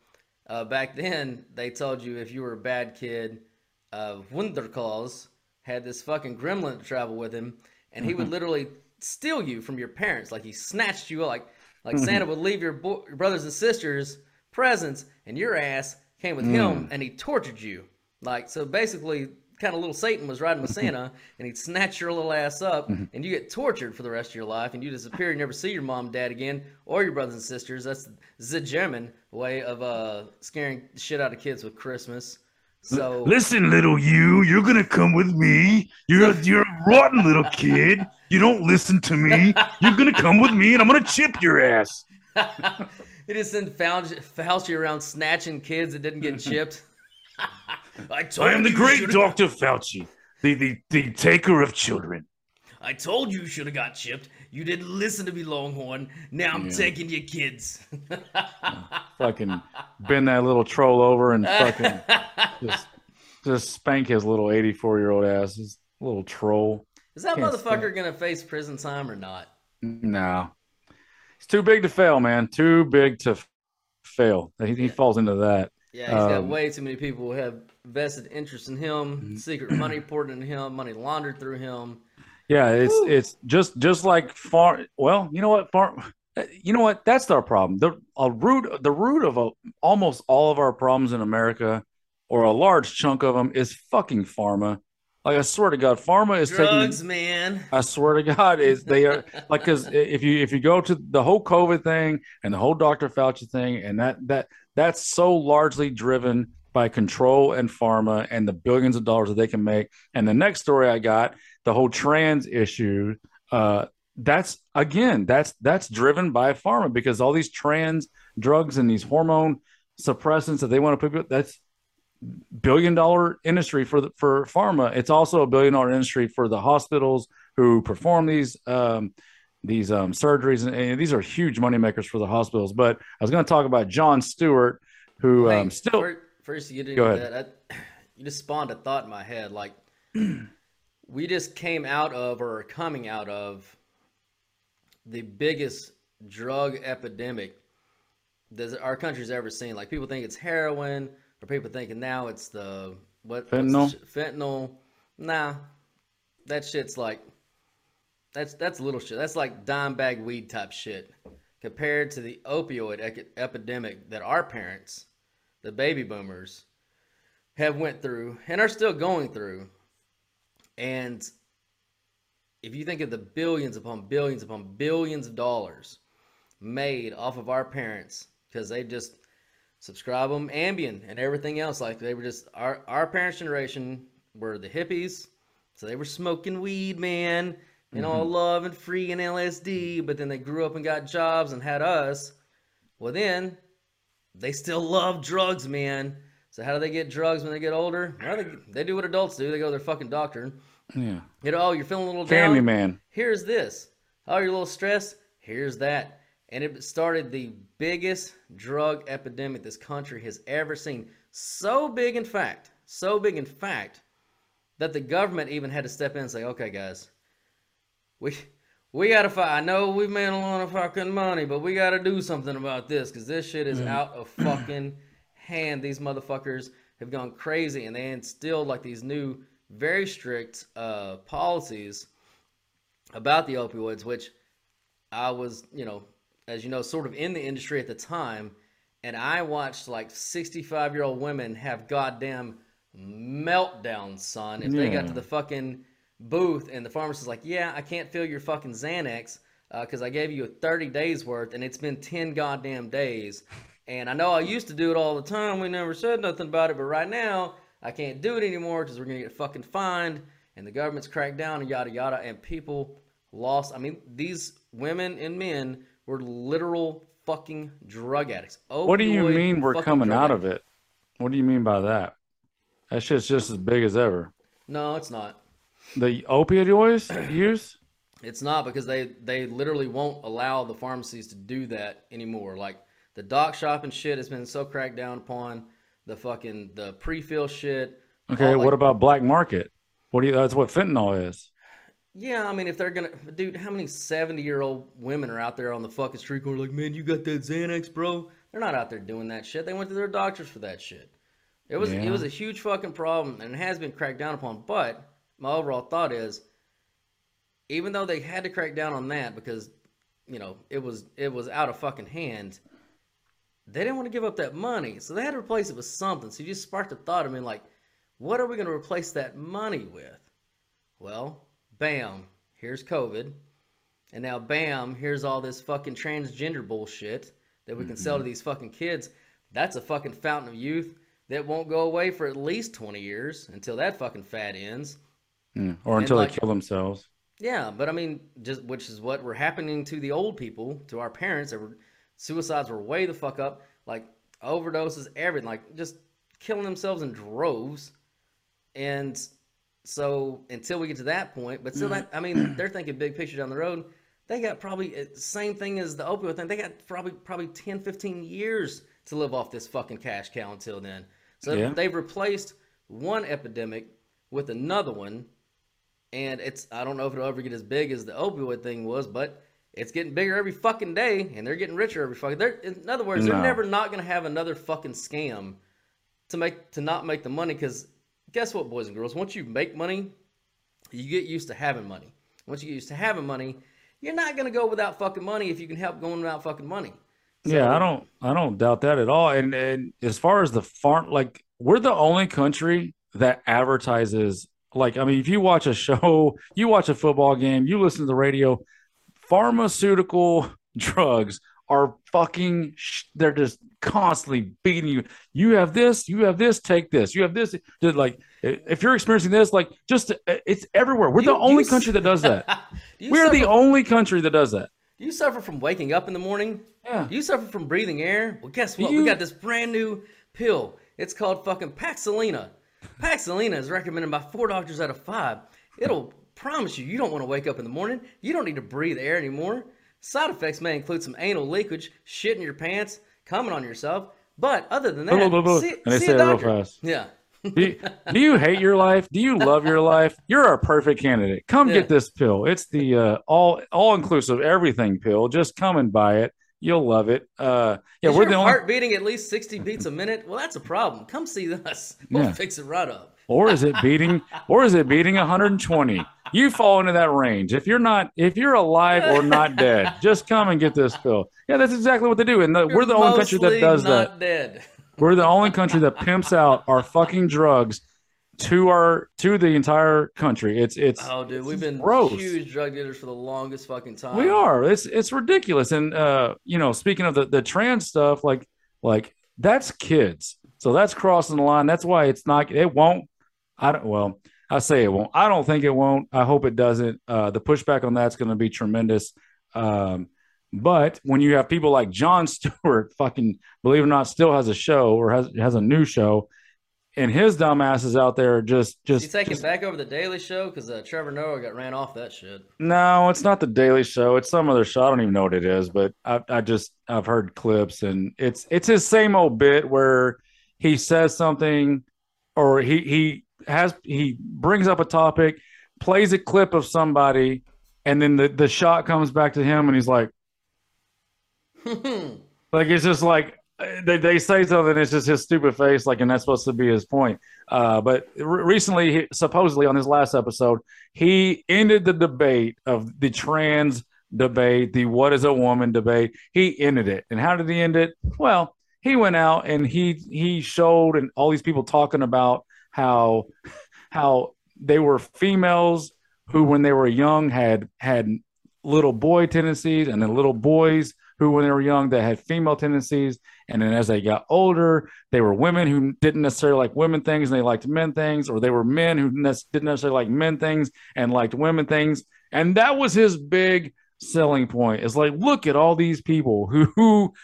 Uh, back then they told you if you were a bad kid uh Wunderklaus had this fucking gremlin to travel with him and he would literally steal you from your parents. Like he snatched you like like Santa would leave your, bo- your brothers and sisters presents and your ass came with him and he tortured you like so basically kind of little satan was riding with santa and he'd snatch your little ass up and you get tortured for the rest of your life and you disappear and never see your mom and dad again or your brothers and sisters that's the german way of uh scaring the shit out of kids with christmas So Listen, little you, you're gonna come with me. You're a, you're a rotten little kid. You don't listen to me. You're gonna come with me, and I'm gonna chip your ass. He just sent Fauci, Fauci around snatching kids that didn't get chipped. I told I am the great Doctor Fauci, the, the the taker of children. I told you you should have got chipped. You didn't listen to me, Longhorn. Now I'm Yeah. taking your kids. fucking bend that little troll over and fucking just just spank his little 84 year old ass. His little troll. Is that Can't motherfucker gonna face prison time or not? No. He's too big to fail, man. Too big to f- fail. He, he falls into that. Yeah, he's got Um, way too many people who have vested interest in him, mm-hmm. secret money poured into him, money laundered through him. Yeah, it's it's just just like far. Well, you know what, far. Eh, you know what? That's our problem. The a root the root of a, almost all of our problems in America, or a large chunk of them, is fucking pharma. Like I swear to God, pharma is Drugs, taking. man. I swear to God, is they are like because if you if you go to the whole COVID thing and the whole Dr. Fauci thing, and that that that's so largely driven by control and pharma and the billions of dollars that they can make. And the next story I got, the whole trans issue, uh, that's again that's that's driven by pharma because all these trans drugs and these hormone suppressants that they want to put that's billion dollar industry for the, for pharma. It's also a billion dollar industry for the hospitals who perform these um, these um, surgeries, and, and these are huge money makers for the hospitals. But I was going to talk about Jon Stewart, who um, still fir- first you didn't Go get that. I, you just spawned a thought in my head. Like we just came out of or are coming out of the biggest drug epidemic that our country's ever seen. Like people think it's heroin, or people thinking now it's the what what's the Fentanyl? sh- fentanyl. Nah, that shit's like that's that's little shit. That's like dime bag weed type shit compared to the opioid ec- epidemic that our parents, the baby boomers, have went through and are still going through. And if you think of the billions upon billions upon billions of dollars made off of our parents because they just subscribe them Ambien and everything else like they were just our our parents generation were the hippies so they were smoking weed man and all mm-hmm. love and free and LSD but then they grew up and got jobs and had us well then they still love drugs man so how do they get drugs when they get older well, they, they do what adults do they go to their fucking doctor yeah you know oh you're feeling a little down Candyman. here's this. Oh, you're a little stressed? Here's that. And it started the biggest drug epidemic this country has ever seen. So big, in fact, so big, in fact, that the government even had to step in and say, okay, guys, we. We gotta fight. I know we've made a lot of fucking money, but we gotta do something about this because this shit is out of fucking hand. These motherfuckers have gone crazy, and they instilled like these new, very strict uh, policies about the opioids, which I was, you know, as you know, sort of in the industry at the time, and I watched like 65 year old women have goddamn meltdowns, son. If they got to the fucking booth and the pharmacist's like, yeah, I can't fill your fucking Xanax uh, because I gave you a 30 days worth and it's been 10 goddamn days. And I know I used to do it all the time. We never said nothing about it, but right now I can't do it anymore because we're gonna get fucking fined and the government's cracked down and yada yada. And people lost. I mean, these women and men were literal fucking drug addicts. What do you mean we're coming out of it? What do you mean by that? That shit's just as big as ever. No, it's not. The opioid use? It's not because they they literally won't allow the pharmacies to do that anymore. Like the doc shop and shit has been so cracked down upon. The fucking the pre-fill shit. Okay, all, like- what about black market? What do you? That's what fentanyl is. Yeah, I mean, if they're gonna, dude, how many seventy-year-old women are out there on the fucking street corner like, man, you got that Xanax, bro? They're not out there doing that shit. They went to their doctors for that shit. It was it was a huge fucking problem, and it has been cracked down upon. But my overall thought is, even though they had to crack down on that because, you know, it was it was out of fucking hand. They didn't want to give up that money, so they had to replace it with something. So you just sparked the thought of me like, what are we going to replace that money with? Well, bam, here's COVID. And now, bam, here's all this fucking transgender bullshit that we can sell to mm-hmm. these fucking kids. That's a fucking fountain of youth. that won't go away for at least 20 years until that fucking fad ends. Or until like- they kill themselves. Yeah, but I mean, just which is what were happening to the old people, to our parents. That were suicides were way the fuck up, like overdoses, everything, like just killing themselves in droves. And so until we get to that point, but still, that I mean, they're thinking big picture down the road. They got probably uh, same thing as the opioid thing. They got probably probably 10, 15 years to live off this fucking cash cow until then. So Yeah. they've replaced one epidemic with another one and it's I don't know if it'll ever get as big as the opioid thing was, but it's getting bigger every fucking day, and they're getting richer every fucking. They're, in other words, they're never not gonna have another fucking scam to make to not make the money. Because guess what, boys and girls, once you make money, you get used to having money. Once you get used to having money, you're not gonna go without fucking money if you can help going without fucking money. Yeah, I don't I don't doubt that at all. And and as far as the farm like we're the only country that advertises like I mean if you watch a show, you watch a football game, you listen to the radio, pharmaceutical drugs are fucking sh- they're just constantly beating you. You have this, you have this, take this. You have this just like if you're experiencing this like just uh, it's everywhere. We're You- the only you- country that does that. We're the only country that does that. Do you suffer from waking up in the morning? Yeah. Do you suffer from breathing air? Well, guess what? You- We got this brand new pill. It's called fucking Paxilina. Paxilina is recommended by four doctors out of five. It'll promise you you don't want to wake up in the morning. You don't need to breathe air anymore. Side effects may include some anal leakage, shit in your pants, coming on yourself. But other than that, Blah, blah, see, and they see say a it real fast. Yeah. do, you, do you hate your life? Do you love your life? You're a perfect candidate. Come Yeah. get this pill. It's the uh, all all inclusive everything pill. Just come and buy it. You'll love it. Uh, yeah, Is we're the only. heart beating at least 60 beats a minute? Well, that's a problem. Come see us. We'll Yeah. fix it right up. Or is it beating? Or is it beating 120? You fall into that range. If you're not, if you're alive or not dead, just come and get this pill. Yeah, that's exactly what they do. And the, we're the only country that does that. dead. We're the only country that pimps out our fucking drugs to our to the entire country. It's it's Oh, dude, we've been gross. huge drug dealers for the longest fucking time. We are. It's it's ridiculous. And uh, you know, speaking of the the trans stuff, like like that's kids. So that's crossing the line. That's why it's not. It won't. I don't. Well, I say it won't. I don't think it won't. I hope it doesn't. Uh, the pushback on that's going to be tremendous. Um, but when you have people like Jon Stewart, fucking believe it or not, still has a show or has has a new show, and his dumbass is out there just You just, taking just back over the Daily Show because uh, Trevor Noah got ran off that shit. No, it's not the Daily Show. It's some other show. I don't even know what it is, but I, I just I've heard clips, and it's it's his same old bit where he says something, or he he has he brings up a topic, plays a clip of somebody, and then the the shot comes back to him, and he's like, like it's just like they, they say something it's just his stupid face like and that's supposed to be his point. Uh, but re- recently he, supposedly on his last episode he ended the debate of the trans debate the what is a woman debate. He ended it. And how did he end it? Well he went out and he he showed and all these people talking about how how they were females who when they were young had had little boy tendencies and then little boys who when they were young that had female tendencies and then as they got older they were women who didn't necessarily like women things and they liked men things or they were men who ne- didn't necessarily like men things and liked women things and that was his big selling point. It's like look at all these people who, who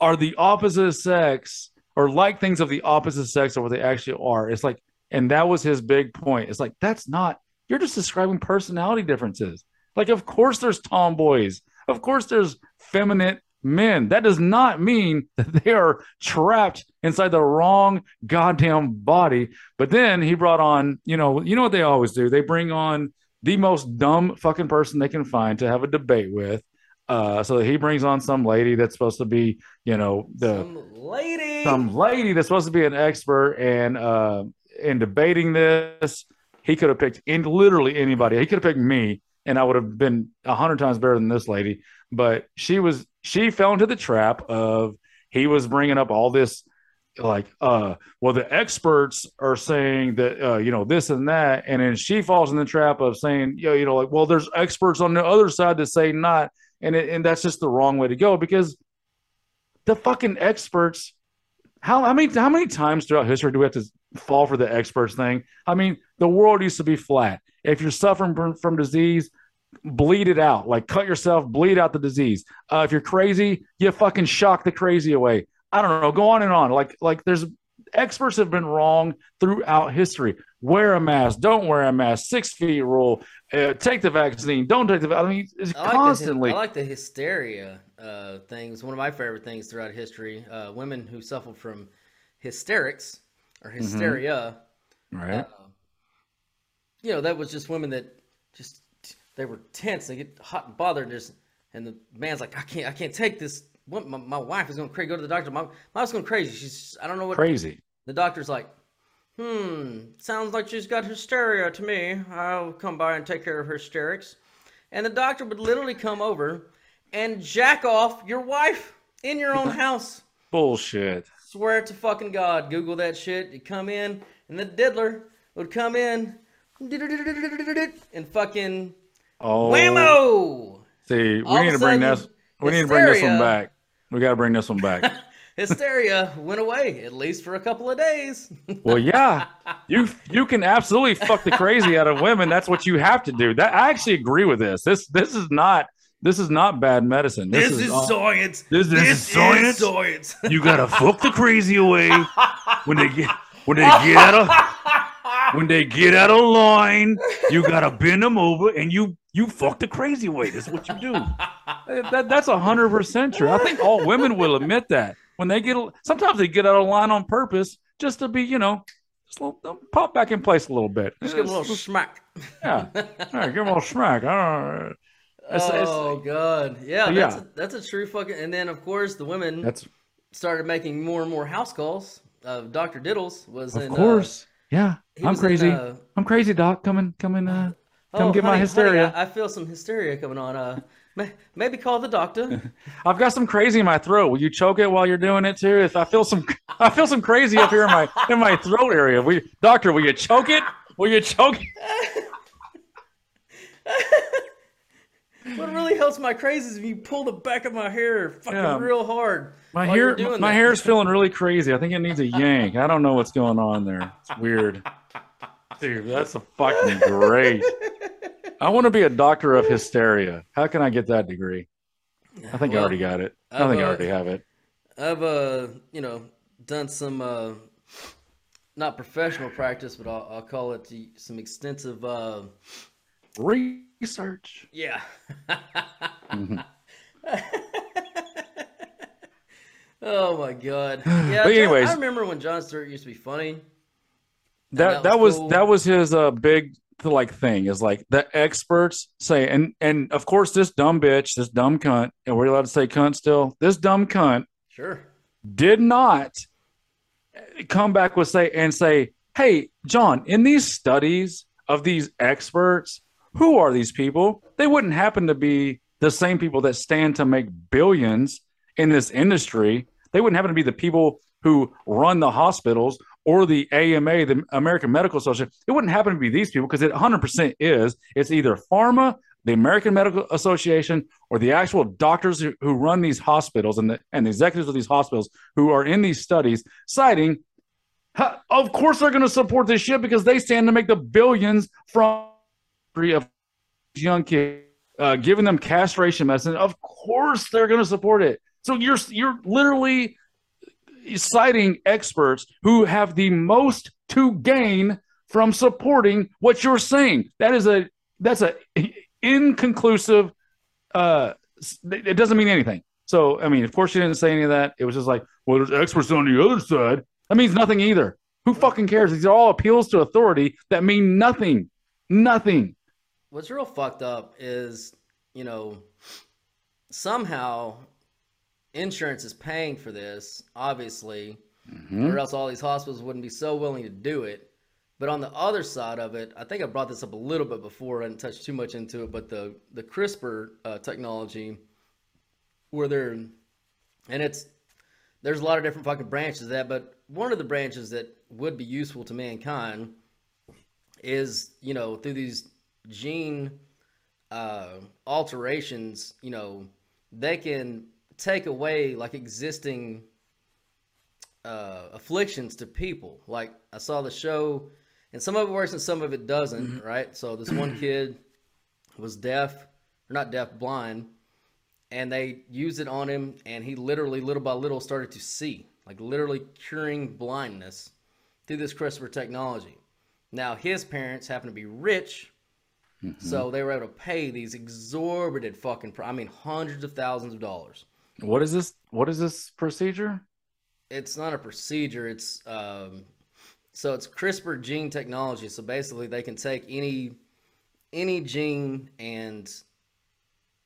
are the opposite sex or like things of the opposite sex or what they actually are. It's like and that was his big point. It's like that's not you're just describing personality differences. Like of course there's tomboys of course there's feminine men. That does not mean that they are trapped inside the wrong goddamn body. But then he brought on, you know, you know what they always do? They bring on the most dumb fucking person they can find to have a debate with. Uh, so he brings on some lady that's supposed to be, you know, the Some lady. some lady that's supposed to be an expert and uh in debating this he could have picked in literally anybody he could have picked me and i would have been a hundred times better than this lady but she was she fell into the trap of he was bringing up all this like uh well the experts are saying that uh you know this and that and then she falls in the trap of saying you know, you know like well there's experts on the other side that say not and it, and that's just the wrong way to go because the fucking experts how how many how many times throughout history do we have to fall for the experts thing? I mean, the world used to be flat. If you're suffering from, from disease, bleed it out. Like cut yourself, bleed out the disease. Uh, if you're crazy, you fucking shock the crazy away. I don't know. Go on and on. Like like there's experts have been wrong throughout history. Wear a mask. Don't wear a mask. Six feet rule. Uh, take the vaccine. Don't take the. I mean, it's I like constantly. The, I like the hysteria uh, things. One of my favorite things throughout history. Uh, women who suffer from hysterics or Mm-hmm. hysteria. right. uh, you know, that was just women that just they were tense. They get hot and bothered. And the man's like, I can't, I can't take this. What, my, my wife is going crazy. Go to the doctor. My, my wife's going crazy. She's, I don't know what. Crazy. The doctor's like, hmm, sounds like she's got hysteria to me. I'll come by and take care of her hysterics. And the doctor would literally come over and jack off your wife in your own house. Bullshit. Swear to fucking God. Google that shit. You come in, and the diddler would come in and fucking Oh, whammo! See, we All need to bring this. We need to bring this one back. We got to bring this one back. Hysteria went away, at least for a couple of days. well, yeah, you you can absolutely fuck the crazy out of women. That's what you have to do. That I actually agree with this. This this is not this is not bad medicine. This, This is uh, science. this- this is science. science. You gotta fuck the crazy away when they get when they get out of when they get out of line. You gotta bend them over and you you fuck the crazy away. That's what you do. that, that's a hundred percent true. I think all women will admit that when they get sometimes they get out of line on purpose just to be you know just a little, pop back in place a little bit. Just give a little smack. yeah, right, give them a little smack. Uh, it's- it's- Oh god, yeah, Yeah. that's A, that's a true fucking. And then of course the women that's started making more and more house calls. Uh, Doctor Diddles was of in. course. yeah, I'm was in, crazy. uh, I'm crazy, doc. Coming, in, come in, uh, Uh, come oh, get my honey, honey, hysteria. I, I feel some hysteria coming on. Uh, may, maybe call the doctor. I've got some crazy in my throat. Will you choke it while you're doing it too? If I feel some, I feel some crazy up here in my in my throat area. We, doctor, will you choke it? Will you choke? It? what really helps my crazy is if you pull the back of my hair fucking Yeah. real hard. My hair, my that. hair is feeling really crazy. I think it needs a yank. I don't know what's going on there. It's weird. Dude, that's a fucking great. I want to be a doctor of hysteria. How can I get that degree? I think I already got it. I I've, think I uh, already have it. I've uh, you know, done some uh, not professional practice, but I'll, I'll call it the, some extensive uh, Research. yeah. Mhm. oh my god. Yeah. But anyways- I remember when Jon Stewart used to be funny. that that that was was cool. that was his uh big like thing is like the experts say and and of course this dumb bitch this dumb cunt and we're allowed to say cunt still this dumb cunt Sure. did not eh, come back with say and say hey john in these studies of these experts who are these people they wouldn't happen to be the same people that stand to make billions in this industry they wouldn't happen to be the people who run the hospitals or the AMA, the American Medical Association. It wouldn't happen to be these people because it 100% is. It's either pharma, the American Medical Association, or the actual doctors who, who run these hospitals and the, and the executives of these hospitals who are in these studies citing, of course they're going to support this shit because they stand to make the billions from of young kids, uh, giving them castration medicine. Of course they're going to support it. So you're you're literally citing experts who have the most to gain from supporting what you're saying. That is a that's a inconclusive. Uh, it doesn't mean anything. So I mean, of course, you didn't say any of that. It was just like, well, there's experts on the other side. That means nothing either. Who fucking cares? These are all appeals to authority that mean nothing. Nothing. What's real fucked up is, you know, somehow insurance is paying for this, obviously, Mm-hmm. or else all these hospitals wouldn't be so willing to do it. But on the other side of it, I think I brought this up a little bit before. I didn't touch too much into it, but the the CRISPR uh, technology, where they're, and it's there's a lot of different fucking branches of that, but one of the branches that would be useful to mankind is you know through these gene uh, alterations, you know, they can take away like existing uh, afflictions to people. Like I saw the show, and some of it works and some of it doesn't. Right. So this one kid was deaf, or not deaf, blind, and they used it on him, and he literally, little by little, started to see, like literally curing blindness through this CRISPR technology. Now his parents happen to be rich. So they were able to pay these exorbitant fucking, I mean, hundreds of thousands of dollars. What is this? What is this procedure? it's not a procedure. It's um, so it's CRISPR gene technology. So basically, they can take any any gene and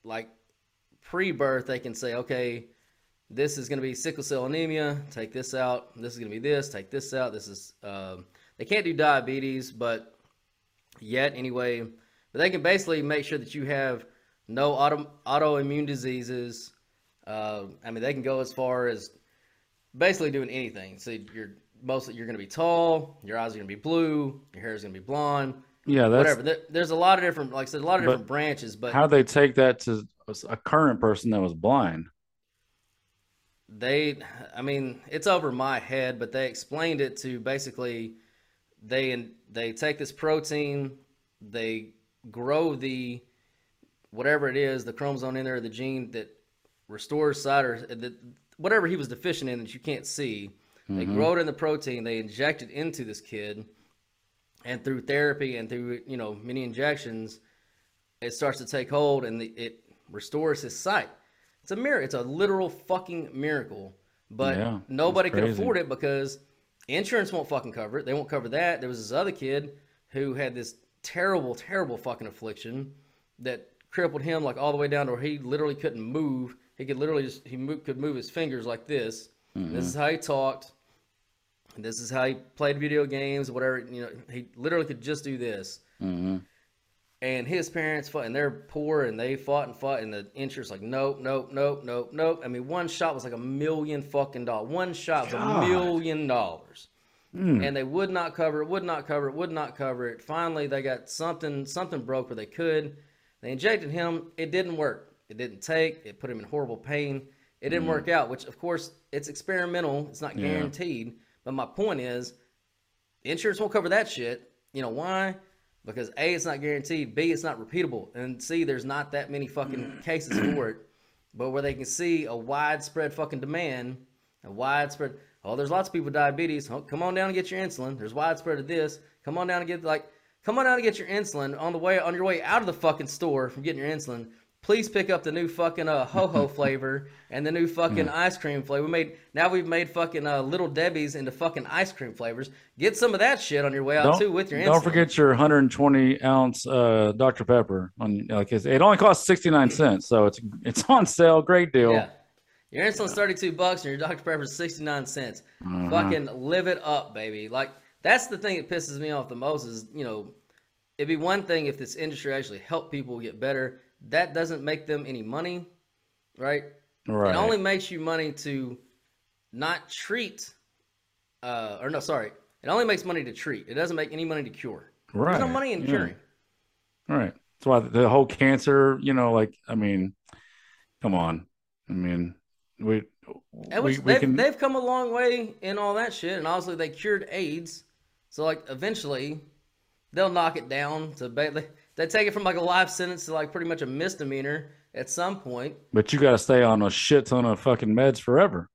like pre-birth, they can say, okay, this is going to be sickle cell anemia. Take this out. This is going to be this. Take this out. This is um, they can't do diabetes, but yet anyway, but they can basically make sure that you have no auto autoimmune diseases. Uh, I mean, they can go as far as basically doing anything. So you're mostly you're going to be tall, your eyes are going to be blue, your hair is going to be blonde, Yeah, that's whatever. There, there's a lot of different, like I said, a lot of different branches. But how they take that to a current person that was blind. they, I mean, it's over my head. But they explained it to basically they they take this protein, they grow the whatever it is, the chromosome in there, the gene that restores sight or uh, whatever he was deficient in that you can't see. They mm-hmm. grow it in the protein. They inject it into this kid, and through therapy and through you know many injections, it starts to take hold and the, it restores his sight. It's a miracle. It's a literal fucking miracle. But Yeah, nobody can afford it because insurance won't fucking cover it. They won't cover that. There was this other kid who had this terrible, terrible fucking affliction that crippled him like all the way down to where he literally couldn't move. He could literally just he mo- could move his fingers like this. Mm-hmm. This is how he talked. This is how he played video games, whatever. You know, he literally could just do this. Mm-hmm. And his parents fought, and they're poor, and they fought and fought, and the insurance like, nope, nope, nope, nope, nope. I mean, one shot was like a million fucking dollars. One shot was a million dollars, and they would not cover it, would not cover it, would not cover it. Finally, they got something, something broke where they could. They injected him. It didn't work. It didn't take. It put him in horrible pain. It didn't mm. work out. Which, of course, it's experimental. It's not Yeah. guaranteed. But my point is, insurance won't cover that shit. You know why? Because A, it's not guaranteed. B, it's not repeatable. And C, there's not that many fucking cases for it. But where they can see a widespread fucking demand, a widespread. Oh, there's lots of people with diabetes. Oh, come on down and get your insulin. There's widespread of this. Come on down and get like, come on down and get your insulin on the way on your way out of the fucking store from getting your insulin. Please pick up the new fucking uh, ho ho flavor and the new fucking ice cream flavor. We made now we've made fucking uh, little Debbie's into fucking ice cream flavors. Get some of that shit on your way out too with your insulin. don't forget your 120 ounce uh, Dr Pepper. On like it only costs 69 cents, so it's it's on sale. Great deal. Yeah. Your insulin's 32 bucks and your Dr. Pepper's 69 cents. Uh-huh. Fucking live it up, baby. Like, that's the thing that pisses me off the most is, you know, it'd be one thing if this industry actually helped people get better. That doesn't make them any money, right? Right. It only makes you money to not treat, uh, or no, sorry. It only makes money to treat. It doesn't make any money to cure. right. There's no money in Yeah. curing. Right. That's why the whole cancer, you know, like I mean, come on. I mean, we we they've, can they've come a long way in all that shit, and obviously they cured AIDS. So like eventually, they'll knock it down to ba- they, take it from like a life sentence to like pretty much a misdemeanor at some point. but you got to stay on a shit ton of fucking meds forever.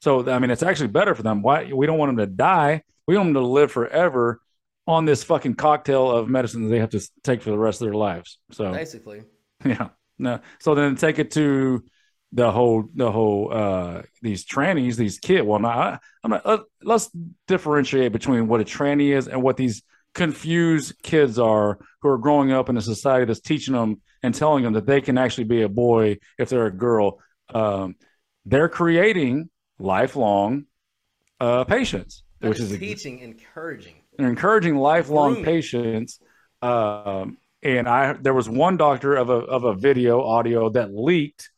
So I mean, it's actually better for them. Why we don't want them to die? We want them to live forever on this fucking cocktail of medicine that they have to take for the rest of their lives. So Basically, yeah, no. So then take it to the whole the whole uh these trannies, these kids. Well, not I'm not. Let, let's differentiate between what a tranny is and what these confused kids are who are growing up in a society that's teaching them and telling them that they can actually be a boy if they're a girl. Um, they're creating lifelong uh, patients, They're which just is teaching, encouraging. encouraging lifelong Grooming. patients. Um, and I there was one doctor of a of a video audio that leaked.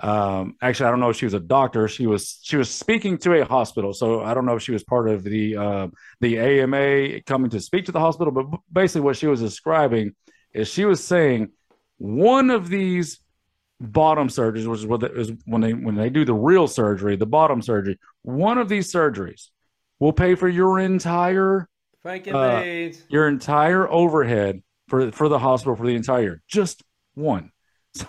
Um, actually, I don't know if she was a doctor. She was she was speaking to a hospital, so I don't know if she was part of the uh, the AMA coming to speak to the hospital. But basically, what she was describing is she was saying one of these bottom surgeries, which is what the, is when they when they do the real surgery, the bottom surgery. One of these surgeries will pay for your entire Uh, your entire overhead for for the hospital for the entire year. Just one.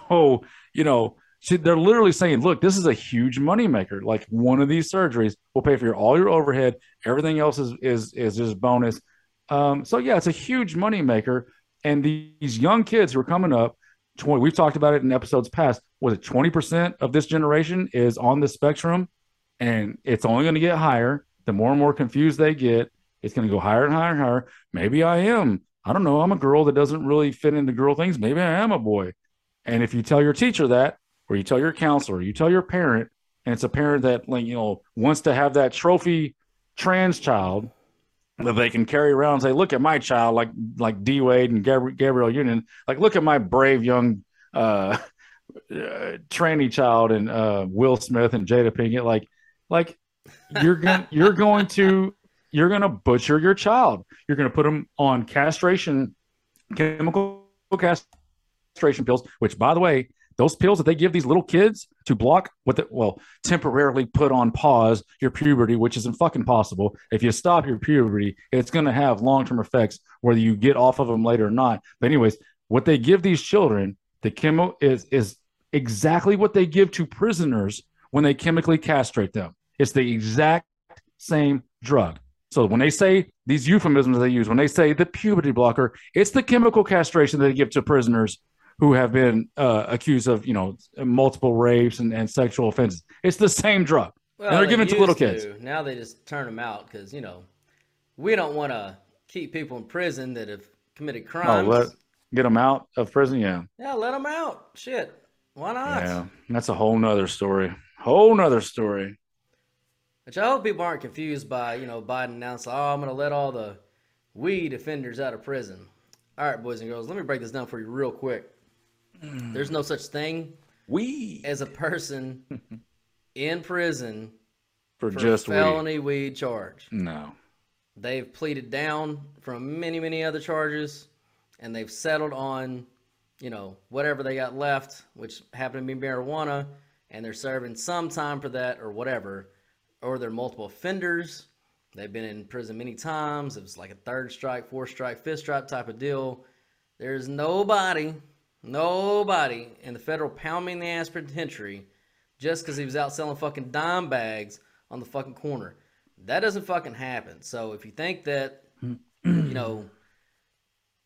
So you know they're literally saying, look, this is a huge moneymaker. Like one of these surgeries will pay for your all your overhead. Everything else is is is just bonus. Um, so yeah, it's a huge moneymaker. And these young kids who are coming up, 20, we've talked about it in episodes past. Was it 20% of this generation is on the spectrum? And it's only going to get higher. The more and more confused they get, it's going to go higher and higher and higher. Maybe I am. I don't know. I'm a girl that doesn't really fit into girl things. Maybe I am a boy. And if you tell your teacher that, or you tell your counselor, you tell your parent, and it's a parent that like you know wants to have that trophy trans child that they can carry around and say, "Look at my child," like like D Wade and Gabrielle, Union, like look at my brave young uh, uh tranny child and uh Will Smith and Jada Pinkett, like like you're gonna you're going to you're going to butcher your child. You're going to put them on castration chemical castration pills, which by the way, those pills that they give these little kids to block what the well temporarily put on pause your puberty, which isn't fucking possible. If you stop your puberty, it's going to have long term effects, whether you get off of them later or not. But anyways, what they give these children, the chemo is is exactly what they give to prisoners when they chemically castrate them. It's the exact same drug. So when they say these euphemisms they use, when they say the puberty blocker, it's the chemical castration they give to prisoners who have been uh, accused of, you know, multiple rapes and, and sexual offenses. It's the same drug. Well, and they're they giving it to little kids. to. Now they just turn them out because you know we don't want to keep people in prison that have committed crimes. Oh, crimes. let get them out of prison. Yeah, Yeah, let them out. Shit, why not? yeah, that's a whole nother story. Whole nother story. Which I hope people aren't confused by, you know, Biden announced, oh, I'm going to let all the weed offenders out of prison. All right, boys and girls, let me break this down for you real quick. There's no such thing We as a person in prison for, for just a weed. felony weed charge. No. They've pleaded down from many, many other charges, and they've settled on, you know, whatever they got left, which happened to be marijuana, and they're serving some time for that or whatever, or they're multiple offenders. They've been in prison many times. It was like a third strike, fourth strike, fifth strike type of deal. There's nobody, nobody in the federal pound me in the ass penitentiary just because he was out selling fucking dime bags on the fucking corner. That doesn't fucking happen. So if you think that, you know,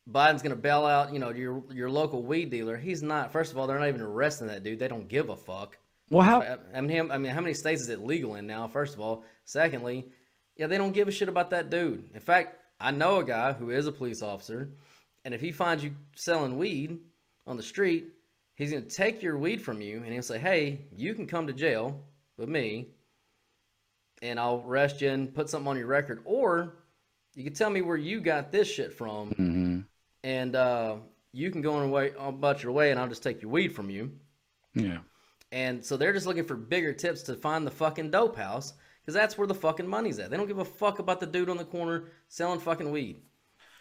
Biden's gonna bail out, you know, your your local weed dealer, he's not. First of all, they're not even arresting that dude. They don't give a fuck. Well, how? I I mean, him, I mean, how many states is it legal in now? First of all, secondly, yeah, they don't give a shit about that dude. In fact, I know a guy who is a police officer, and if he finds you selling weed on the street, he's gonna take your weed from you, and he'll say, "Hey, you can come to jail with me, and I'll arrest you and put something on your record, or you can tell me where you got this shit from, hmm and uh, you can go on way about your way, and I'll just take your weed from you." Yeah. And so they're just looking for bigger tips to find the fucking dope house because that's where the fucking money's at. They don't give a fuck about the dude on the corner selling fucking weed.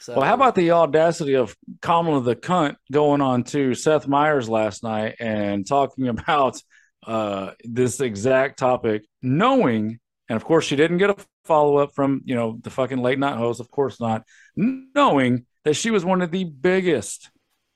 So Well, how about the audacity of Kamala the cunt going on to Seth Meyers last night and talking about uh, this exact topic, knowing, and of course she didn't get a follow up from you know the fucking late night host, of course not, knowing that she was one of the biggest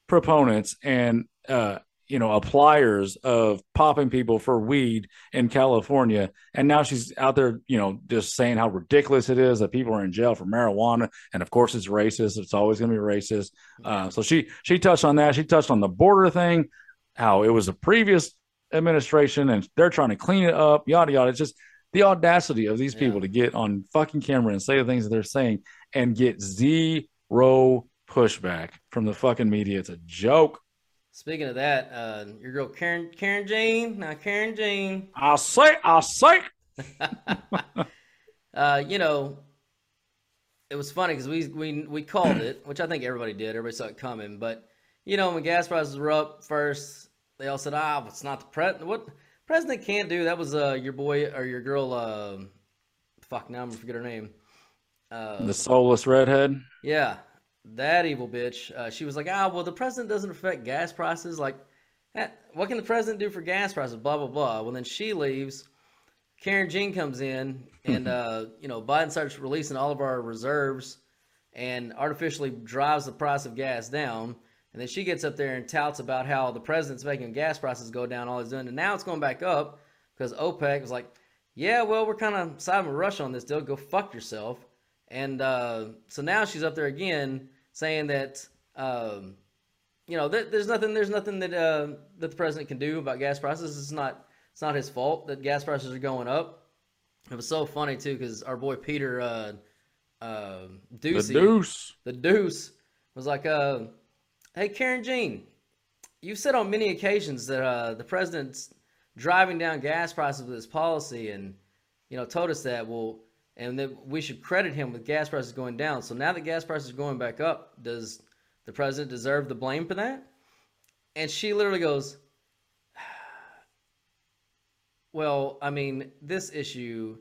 proponents and uh, you know appliers of popping people for weed in California, and now she's out there, you know, just saying how ridiculous it is that people are in jail for marijuana, and of course it's racist. It's always going to be racist. Uh, so she she touched on that. She touched on the border thing, how it was a previous administration, and they're trying to clean it up. Yada yada. It's just the audacity of these people to get on fucking camera and say the things that they're saying and get zero pushback from the fucking media. It's a joke. Speaking of that, uh, your girl Karen Karen Jean, now Karen Jean, I'll say, I'll say. uh, you know, it was funny because we we we called it, which I think everybody did. Everybody saw it coming, but you know when gas prices were up first, they all said, "Ah, it's not the president. What president can't do?" That was uh your boy or your girl. Uh, fuck, now I'm gonna forget her name. Uh, The soulless redhead. Yeah, that evil bitch. Uh, she was like, ah, well, the president doesn't affect gas prices. Like, "Eh, what can the president do for gas prices? Blah blah blah. Well, then she leaves. Karen Jean comes in, and uh, you know Biden starts releasing all of our reserves, and artificially drives the price of gas down. And then she gets up there and touts about how the president's making gas prices go down, all he's doing, and now it's going back up because OPEC was like, "Yeah, well, we're kind of siding with Russia on this deal. Go fuck yourself." And uh, so now she's up there again saying that. Um, you know, there, there's nothing. There's nothing that uh, that the president can do about gas prices. It's not. It's not his fault that gas prices are going up. It was so funny too because our boy Peter uh, uh, The deuce. the Deuce, was like, uh, "Hey, Karen Jean, you've said on many occasions that uh, the president's driving down gas prices with his policy, and you know, told us that. Well, and that we should credit him with gas prices going down. So now that gas prices are going back up, does the president deserve the blame for that? And she literally goes, Well, I mean, this issue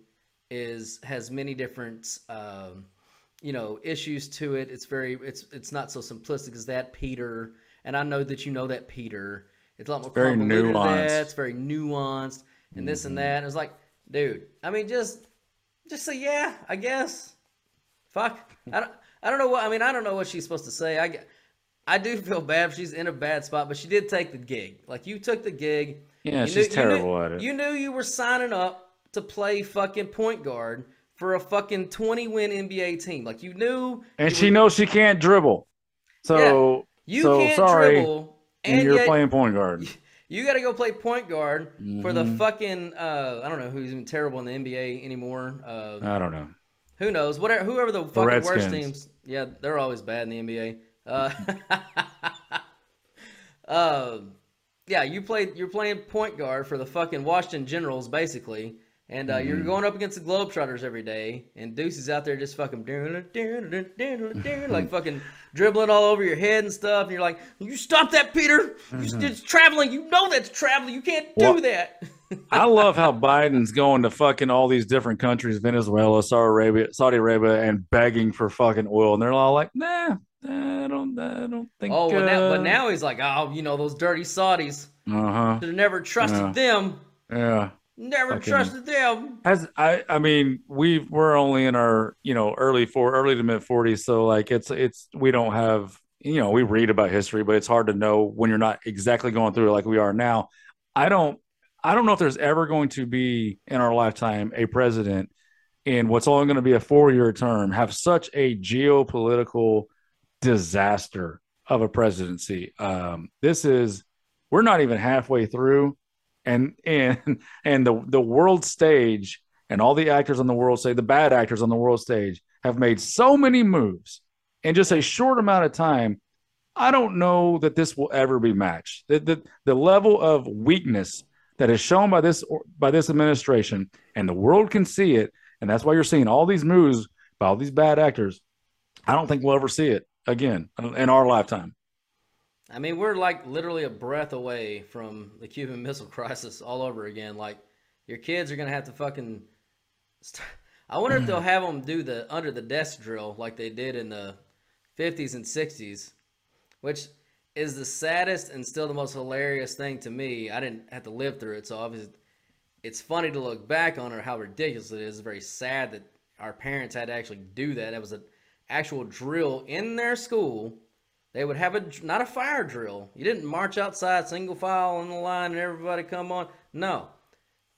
is has many different um, you know issues to it. It's very it's it's not so simplistic as that, Peter. And I know that you know that, Peter. It's a lot more Very nuanced. that. It's very nuanced and this and that. And it's like, dude, I mean, just just say yeah, I guess. Fuck. I don't. I don't know what. I mean, I don't know what she's supposed to say. I, get- I do feel bad. if She's in a bad spot, but she did take the gig. Like you took the gig. Yeah, You she's knew- you knew- terrible at it. You knew you were signing up to play fucking point guard for a fucking 20 win NBA team. Like you knew. and you she were- knows she can't dribble. So, You so can't sorry, dribble, and and you're yet playing point guard. You got to go play point guard for the Mhm. fucking. Uh, I don't know who's even terrible in the NBA anymore. Uh, I don't know. who knows? Whatever, whoever the fucking worst teams. Yeah, they're always bad in the NBA. Uh, uh, yeah, you played. You're playing point guard for the fucking Washington Generals, basically, and uh, Mm-hmm. you're going up against the Globetrotters every day. And Deuce is out there just fucking like fucking dribbling all over your head and stuff. And you're like, "You stop that, Peter! You, it's traveling. You know that's traveling. You can't do Mm-hmm. Well- that." I love how Biden's going to fucking all these different countries, Venezuela, Saudi Arabia, Saudi Arabia, and begging for fucking oil, and they're all like, "Nah, I don't, I don't think." oh, but now, uh, but now he's like, "Oh, you know those dirty Saudis. uh huh, Should have never trusted Yeah. them." yeah. Never Fucking- trusted them. As I? I mean, we we're only in our you know early four, early to mid forties, so like it's it's we don't have you know we read about history, but it's hard to know when you're not exactly going through it like we are now. I don't I don't know if there's ever going to be in our lifetime a president in what's only going to be a four year term have such a geopolitical disaster of a presidency. Um, this is we're not even halfway through, and and and the the world stage and all the actors on the world stage, the bad actors on the world stage, have made so many moves in just a short amount of time. I don't know that this will ever be matched. The, the, the level of weakness that is shown by this by this administration, and the world can see it, and that's why you're seeing all these moves by all these bad actors. I don't think we'll ever see it again in our lifetime. I mean, we're like literally a breath away from the Cuban Missile Crisis all over again. Like, your kids are gonna have to fucking. I wonder if they'll have them do the under the desk drill like they did in the 50s and 60s, which is the saddest and still the most hilarious thing to me. I didn't have to live through it, so obviously it's funny to look back on or how ridiculous it is. It's very sad that our parents had to actually do that. That was an actual drill in their school. They would have a not a fire drill. You didn't march outside single file on the line and everybody come on. No,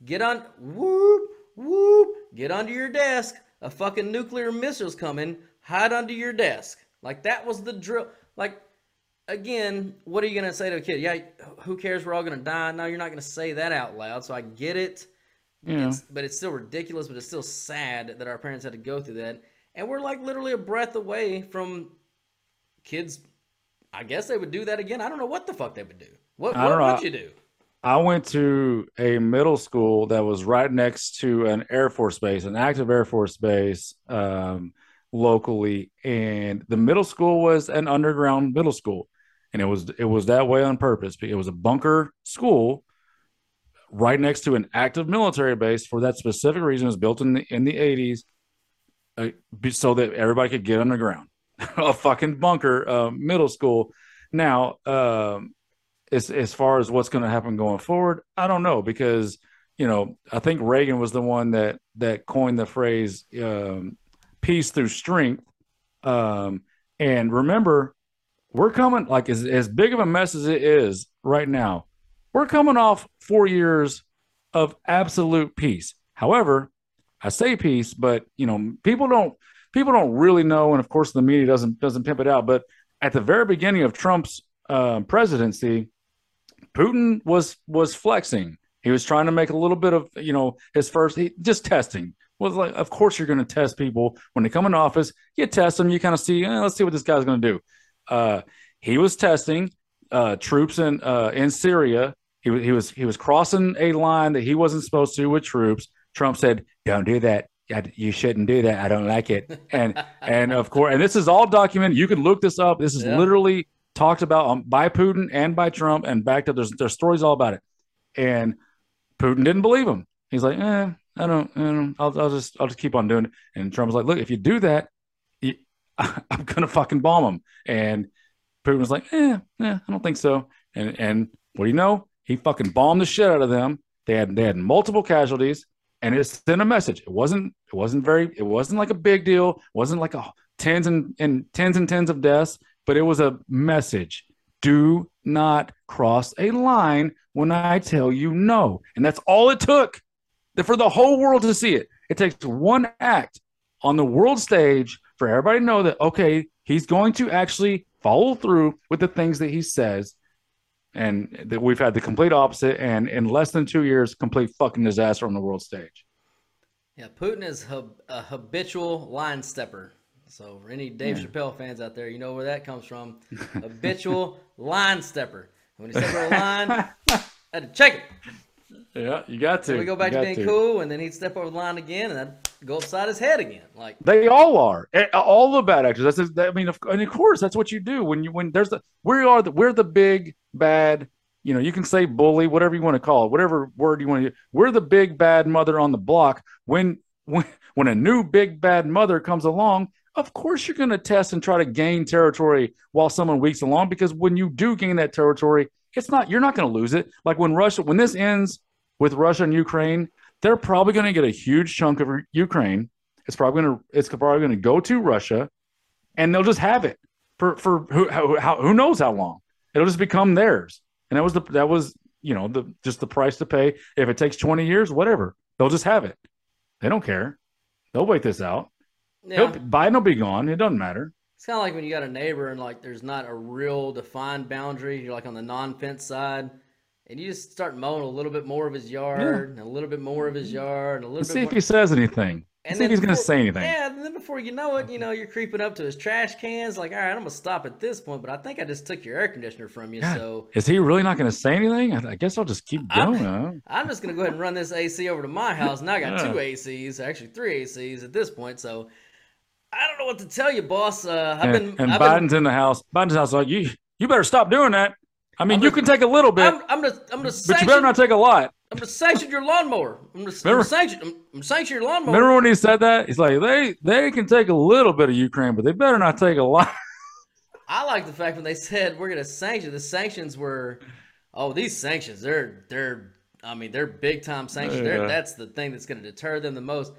get on whoop whoop. Get under your desk. A fucking nuclear missile's coming. Hide under your desk. Like that was the drill. Like again, what are you gonna say to a kid? Yeah, who cares? We're all gonna die. No, you're not gonna say that out loud. So I get it. Yeah. It's, but it's still ridiculous. But it's still sad that our parents had to go through that. And we're like literally a breath away from kids. I guess they would do that again. I don't know what the fuck they would do. What, what would you do? I went to a middle school that was right next to an Air Force base, an active Air Force base um, locally, and the middle school was an underground middle school, and it was it was that way on purpose. It was a bunker school right next to an active military base for that specific reason. It was built in the in the eighties, uh, so that everybody could get underground. a fucking bunker uh, middle school. Now, um, as as far as what's going to happen going forward, I don't know because you know I think Reagan was the one that that coined the phrase um, "peace through strength." Um, and remember, we're coming like as as big of a mess as it is right now. We're coming off four years of absolute peace. However, I say peace, but you know people don't people don't really know, and of course the media doesn't doesn't pimp it out. But at the very beginning of Trump's uh, presidency, Putin was was flexing. He was trying to make a little bit of you know his first he, just testing. Was like, of course you're going to test people when they come in office. You test them. You kind of see, eh, let's see what this guy's going to do. Uh, he was testing uh, troops in uh, in Syria. He he was he was crossing a line that he wasn't supposed to with troops. Trump said, "Don't do that. You shouldn't do that. I don't like it." And and of course, and this is all documented. You can look this up. This is Yeah. literally talked about um, by Putin and by Trump, and backed up. There's there's stories all about it. And Putin didn't believe him. He's like, eh, I don't, I don't I'll, I'll just, I'll just keep on doing it. And Trump was like, look, if you do that, you, I'm gonna fucking bomb him. And Putin was like, eh, eh, I don't think so. And and what do you know? He fucking bombed the shit out of them. They had they had multiple casualties, and it sent a message. It wasn't it wasn't very it wasn't like a big deal. It wasn't like a tens and, and tens and tens of deaths, but it was a message. Do not cross a line when I tell you no. And that's all it took for the whole world to see it. It takes one act on the world stage for everybody to know that, okay, he's going to actually follow through with the things that he says. And that we've had the complete opposite. And in less than two years, complete fucking disaster on the world stage. Yeah, Putin is hab- a habitual line stepper. So for any Dave Chappelle fans out there, you know where that comes from. habitual line stepper. When he stepped over the line, I had to check it. Yeah, you got to. So we go back to being cool, and then he'd step over the line again, and I'd go upside his head again. Like, They all are. Eh, All the bad actors. That's that, I mean, of, and of course, that's what you do when you when there's the we are the we're the big bad. You know, you can say bully, whatever you want to call it, whatever word you want to. use. We're the big bad mother on the block. When when when a new big bad mother comes along, of course you're going to test and try to gain territory while someone weeks along. Because when you do gain that territory, it's not you're not going to lose it. Like when Russia, when this ends with Russia and Ukraine, they're probably going to get a huge chunk of Ukraine. It's probably going to it's probably going to go to Russia, and they'll just have it for for who how, who knows how long. It'll just become theirs, and that was the that was you know the just the price to pay. If it takes twenty years, whatever, they'll just have it. They don't care. They'll wait this out. yeah. Biden will be gone. It doesn't matter. It's kind of like when you got a neighbor and like there's not a real defined boundary. You're like on the non-fence side, and you just start mowing a little bit more of his yard, and a little bit more of his mm-hmm. yard, and a little Let's bit see more. if he says anything. and see if he's going to say anything. Yeah, and then before you know it, you know you're creeping up to his trash cans. Like, all right, I'm gonna stop at this point, but I think I just took your air conditioner from you, God, so Is he really not going to say anything? I, I guess I'll just keep I'm- going. I'm just gonna go ahead and run this AC over to my house. Now I got two ACs, actually three ACs at this point. So I don't know what to tell you, boss. Uh, I've and, been, and I've Biden's in the house. Biden's house like you. You better stop doing that. I mean, I'm you gonna- can take a little bit, I'm, I'm gonna, I'm gonna but you better not take a lot. I'm gonna sanction your lawnmower. I'm gonna, I'm gonna Remember- sanction, I'm, I'm sanction your lawnmower. Remember when he said that? He's like, they they can take a little bit of Ukraine, but they better not take a lot. I like the fact when they said we're gonna sanction. The sanctions were, oh, these sanctions, they're they're, I mean, they're big time sanctions. They're, Yeah. that's the thing that's gonna deter them the most.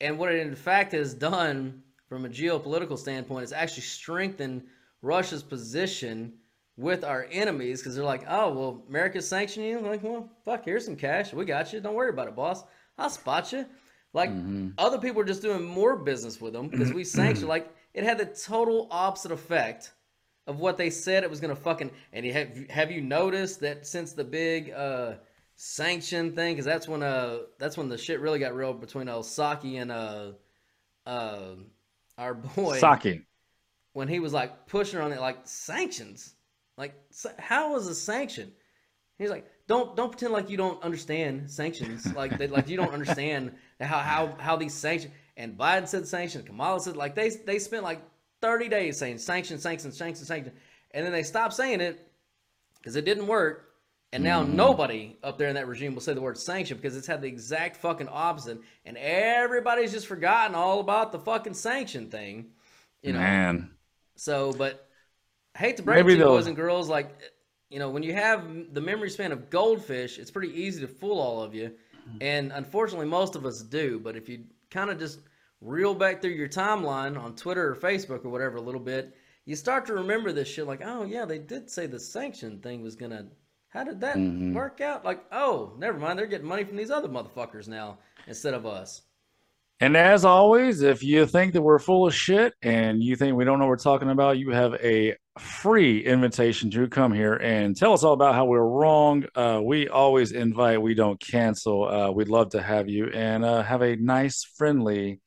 And what it in fact has done from a geopolitical standpoint it's actually strengthened Russia's position with our enemies because they're like, oh, well, America's sanctioning you. Like, well, fuck, here's some cash. We got you. Don't worry about it, boss. I'll spot you. Like other people are just doing more business with them because we sanctioned. Like it had the total opposite effect of what they said it was gonna fucking. And you have have you noticed that since the big uh sanction thing, because that's when uh that's when the shit really got real between uh, Psaki and uh uh our boy Psaki. when he was like pushing on it like sanctions. Like how was a sanction? He's like don't don't pretend like you don't understand sanctions. Like they, like you don't understand how how how these sanctions and Biden said sanctions Kamala said like they they spent like 30 days saying sanctions sanctions sanctions sanctions. And then they stopped saying it because it didn't work and now mm. nobody up there in that regime will say the word sanction because it's had the exact fucking opposite and everybody's just forgotten all about the fucking sanction thing you know Man, so, but I hate to break Maybe it to you, boys and girls, like you know, when you have the memory span of goldfish, it's pretty easy to fool all of you. And unfortunately, most of us do. But if you kind of just reel back through your timeline on Twitter or Facebook or whatever a little bit, you start to remember this shit like, oh, yeah, they did say the sanction thing was going to. How did that work out? Like, oh, never mind. They're getting money from these other motherfuckers now instead of us. And as always, if you think that we're full of shit and you think we don't know what we're talking about, you have a free invitation to come here and tell us all about how we're wrong. Uh, we always invite, we don't cancel. Uh, we'd love to have you and uh, have a nice, friendly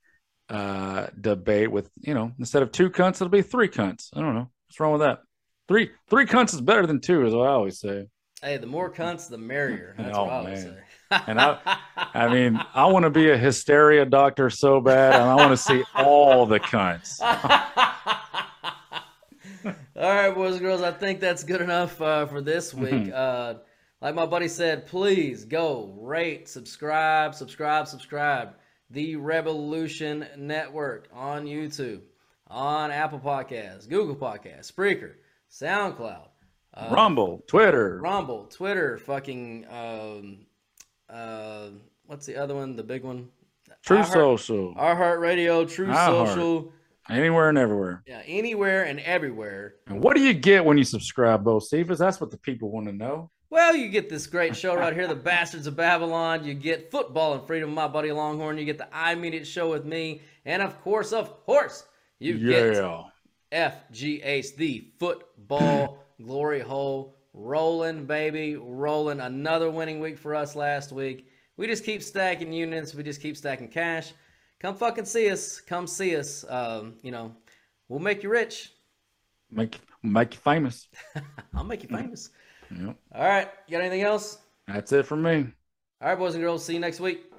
uh, debate with, you know, instead of two cunts, it'll be three cunts. I don't know. What's wrong with that? Three three cunts is better than two, is what I always say. Hey, the more cunts, the merrier. That's Oh, what I would man. say. And I, I mean, I want to be a hysteria doctor so bad, and I want to see all the cunts. All right, boys and girls, I think that's good enough uh, for this week. Uh, like my buddy said, please go rate, subscribe, subscribe, subscribe. The Revolution Network on YouTube, on Apple Podcasts, Google Podcasts, Spreaker, SoundCloud, uh, Rumble, Twitter, Rumble, Twitter, fucking, um, uh, what's the other one? The big one? True Social, iHeartRadio, True iHeart. Social, anywhere and everywhere. yeah, anywhere and everywhere. And what do you get when you subscribe, Bo Cephas? That's what the people want to know. Well, you get this great show right here, The Bastards of Babylon. You get Football and Freedom, with my buddy Longhorn. You get the I Mean It show with me. And of course, of course, you get Yeah. FGH, the football glory hole. Rolling, baby, rolling. Another winning week for us last week. We just keep stacking units. We just keep stacking cash. Come fucking see us. Come see us. Um, you know, we'll make you rich. Make make you famous. I'll make you famous. Yep. All right. You got anything else? That's it for me. All right, boys and girls. See you next week.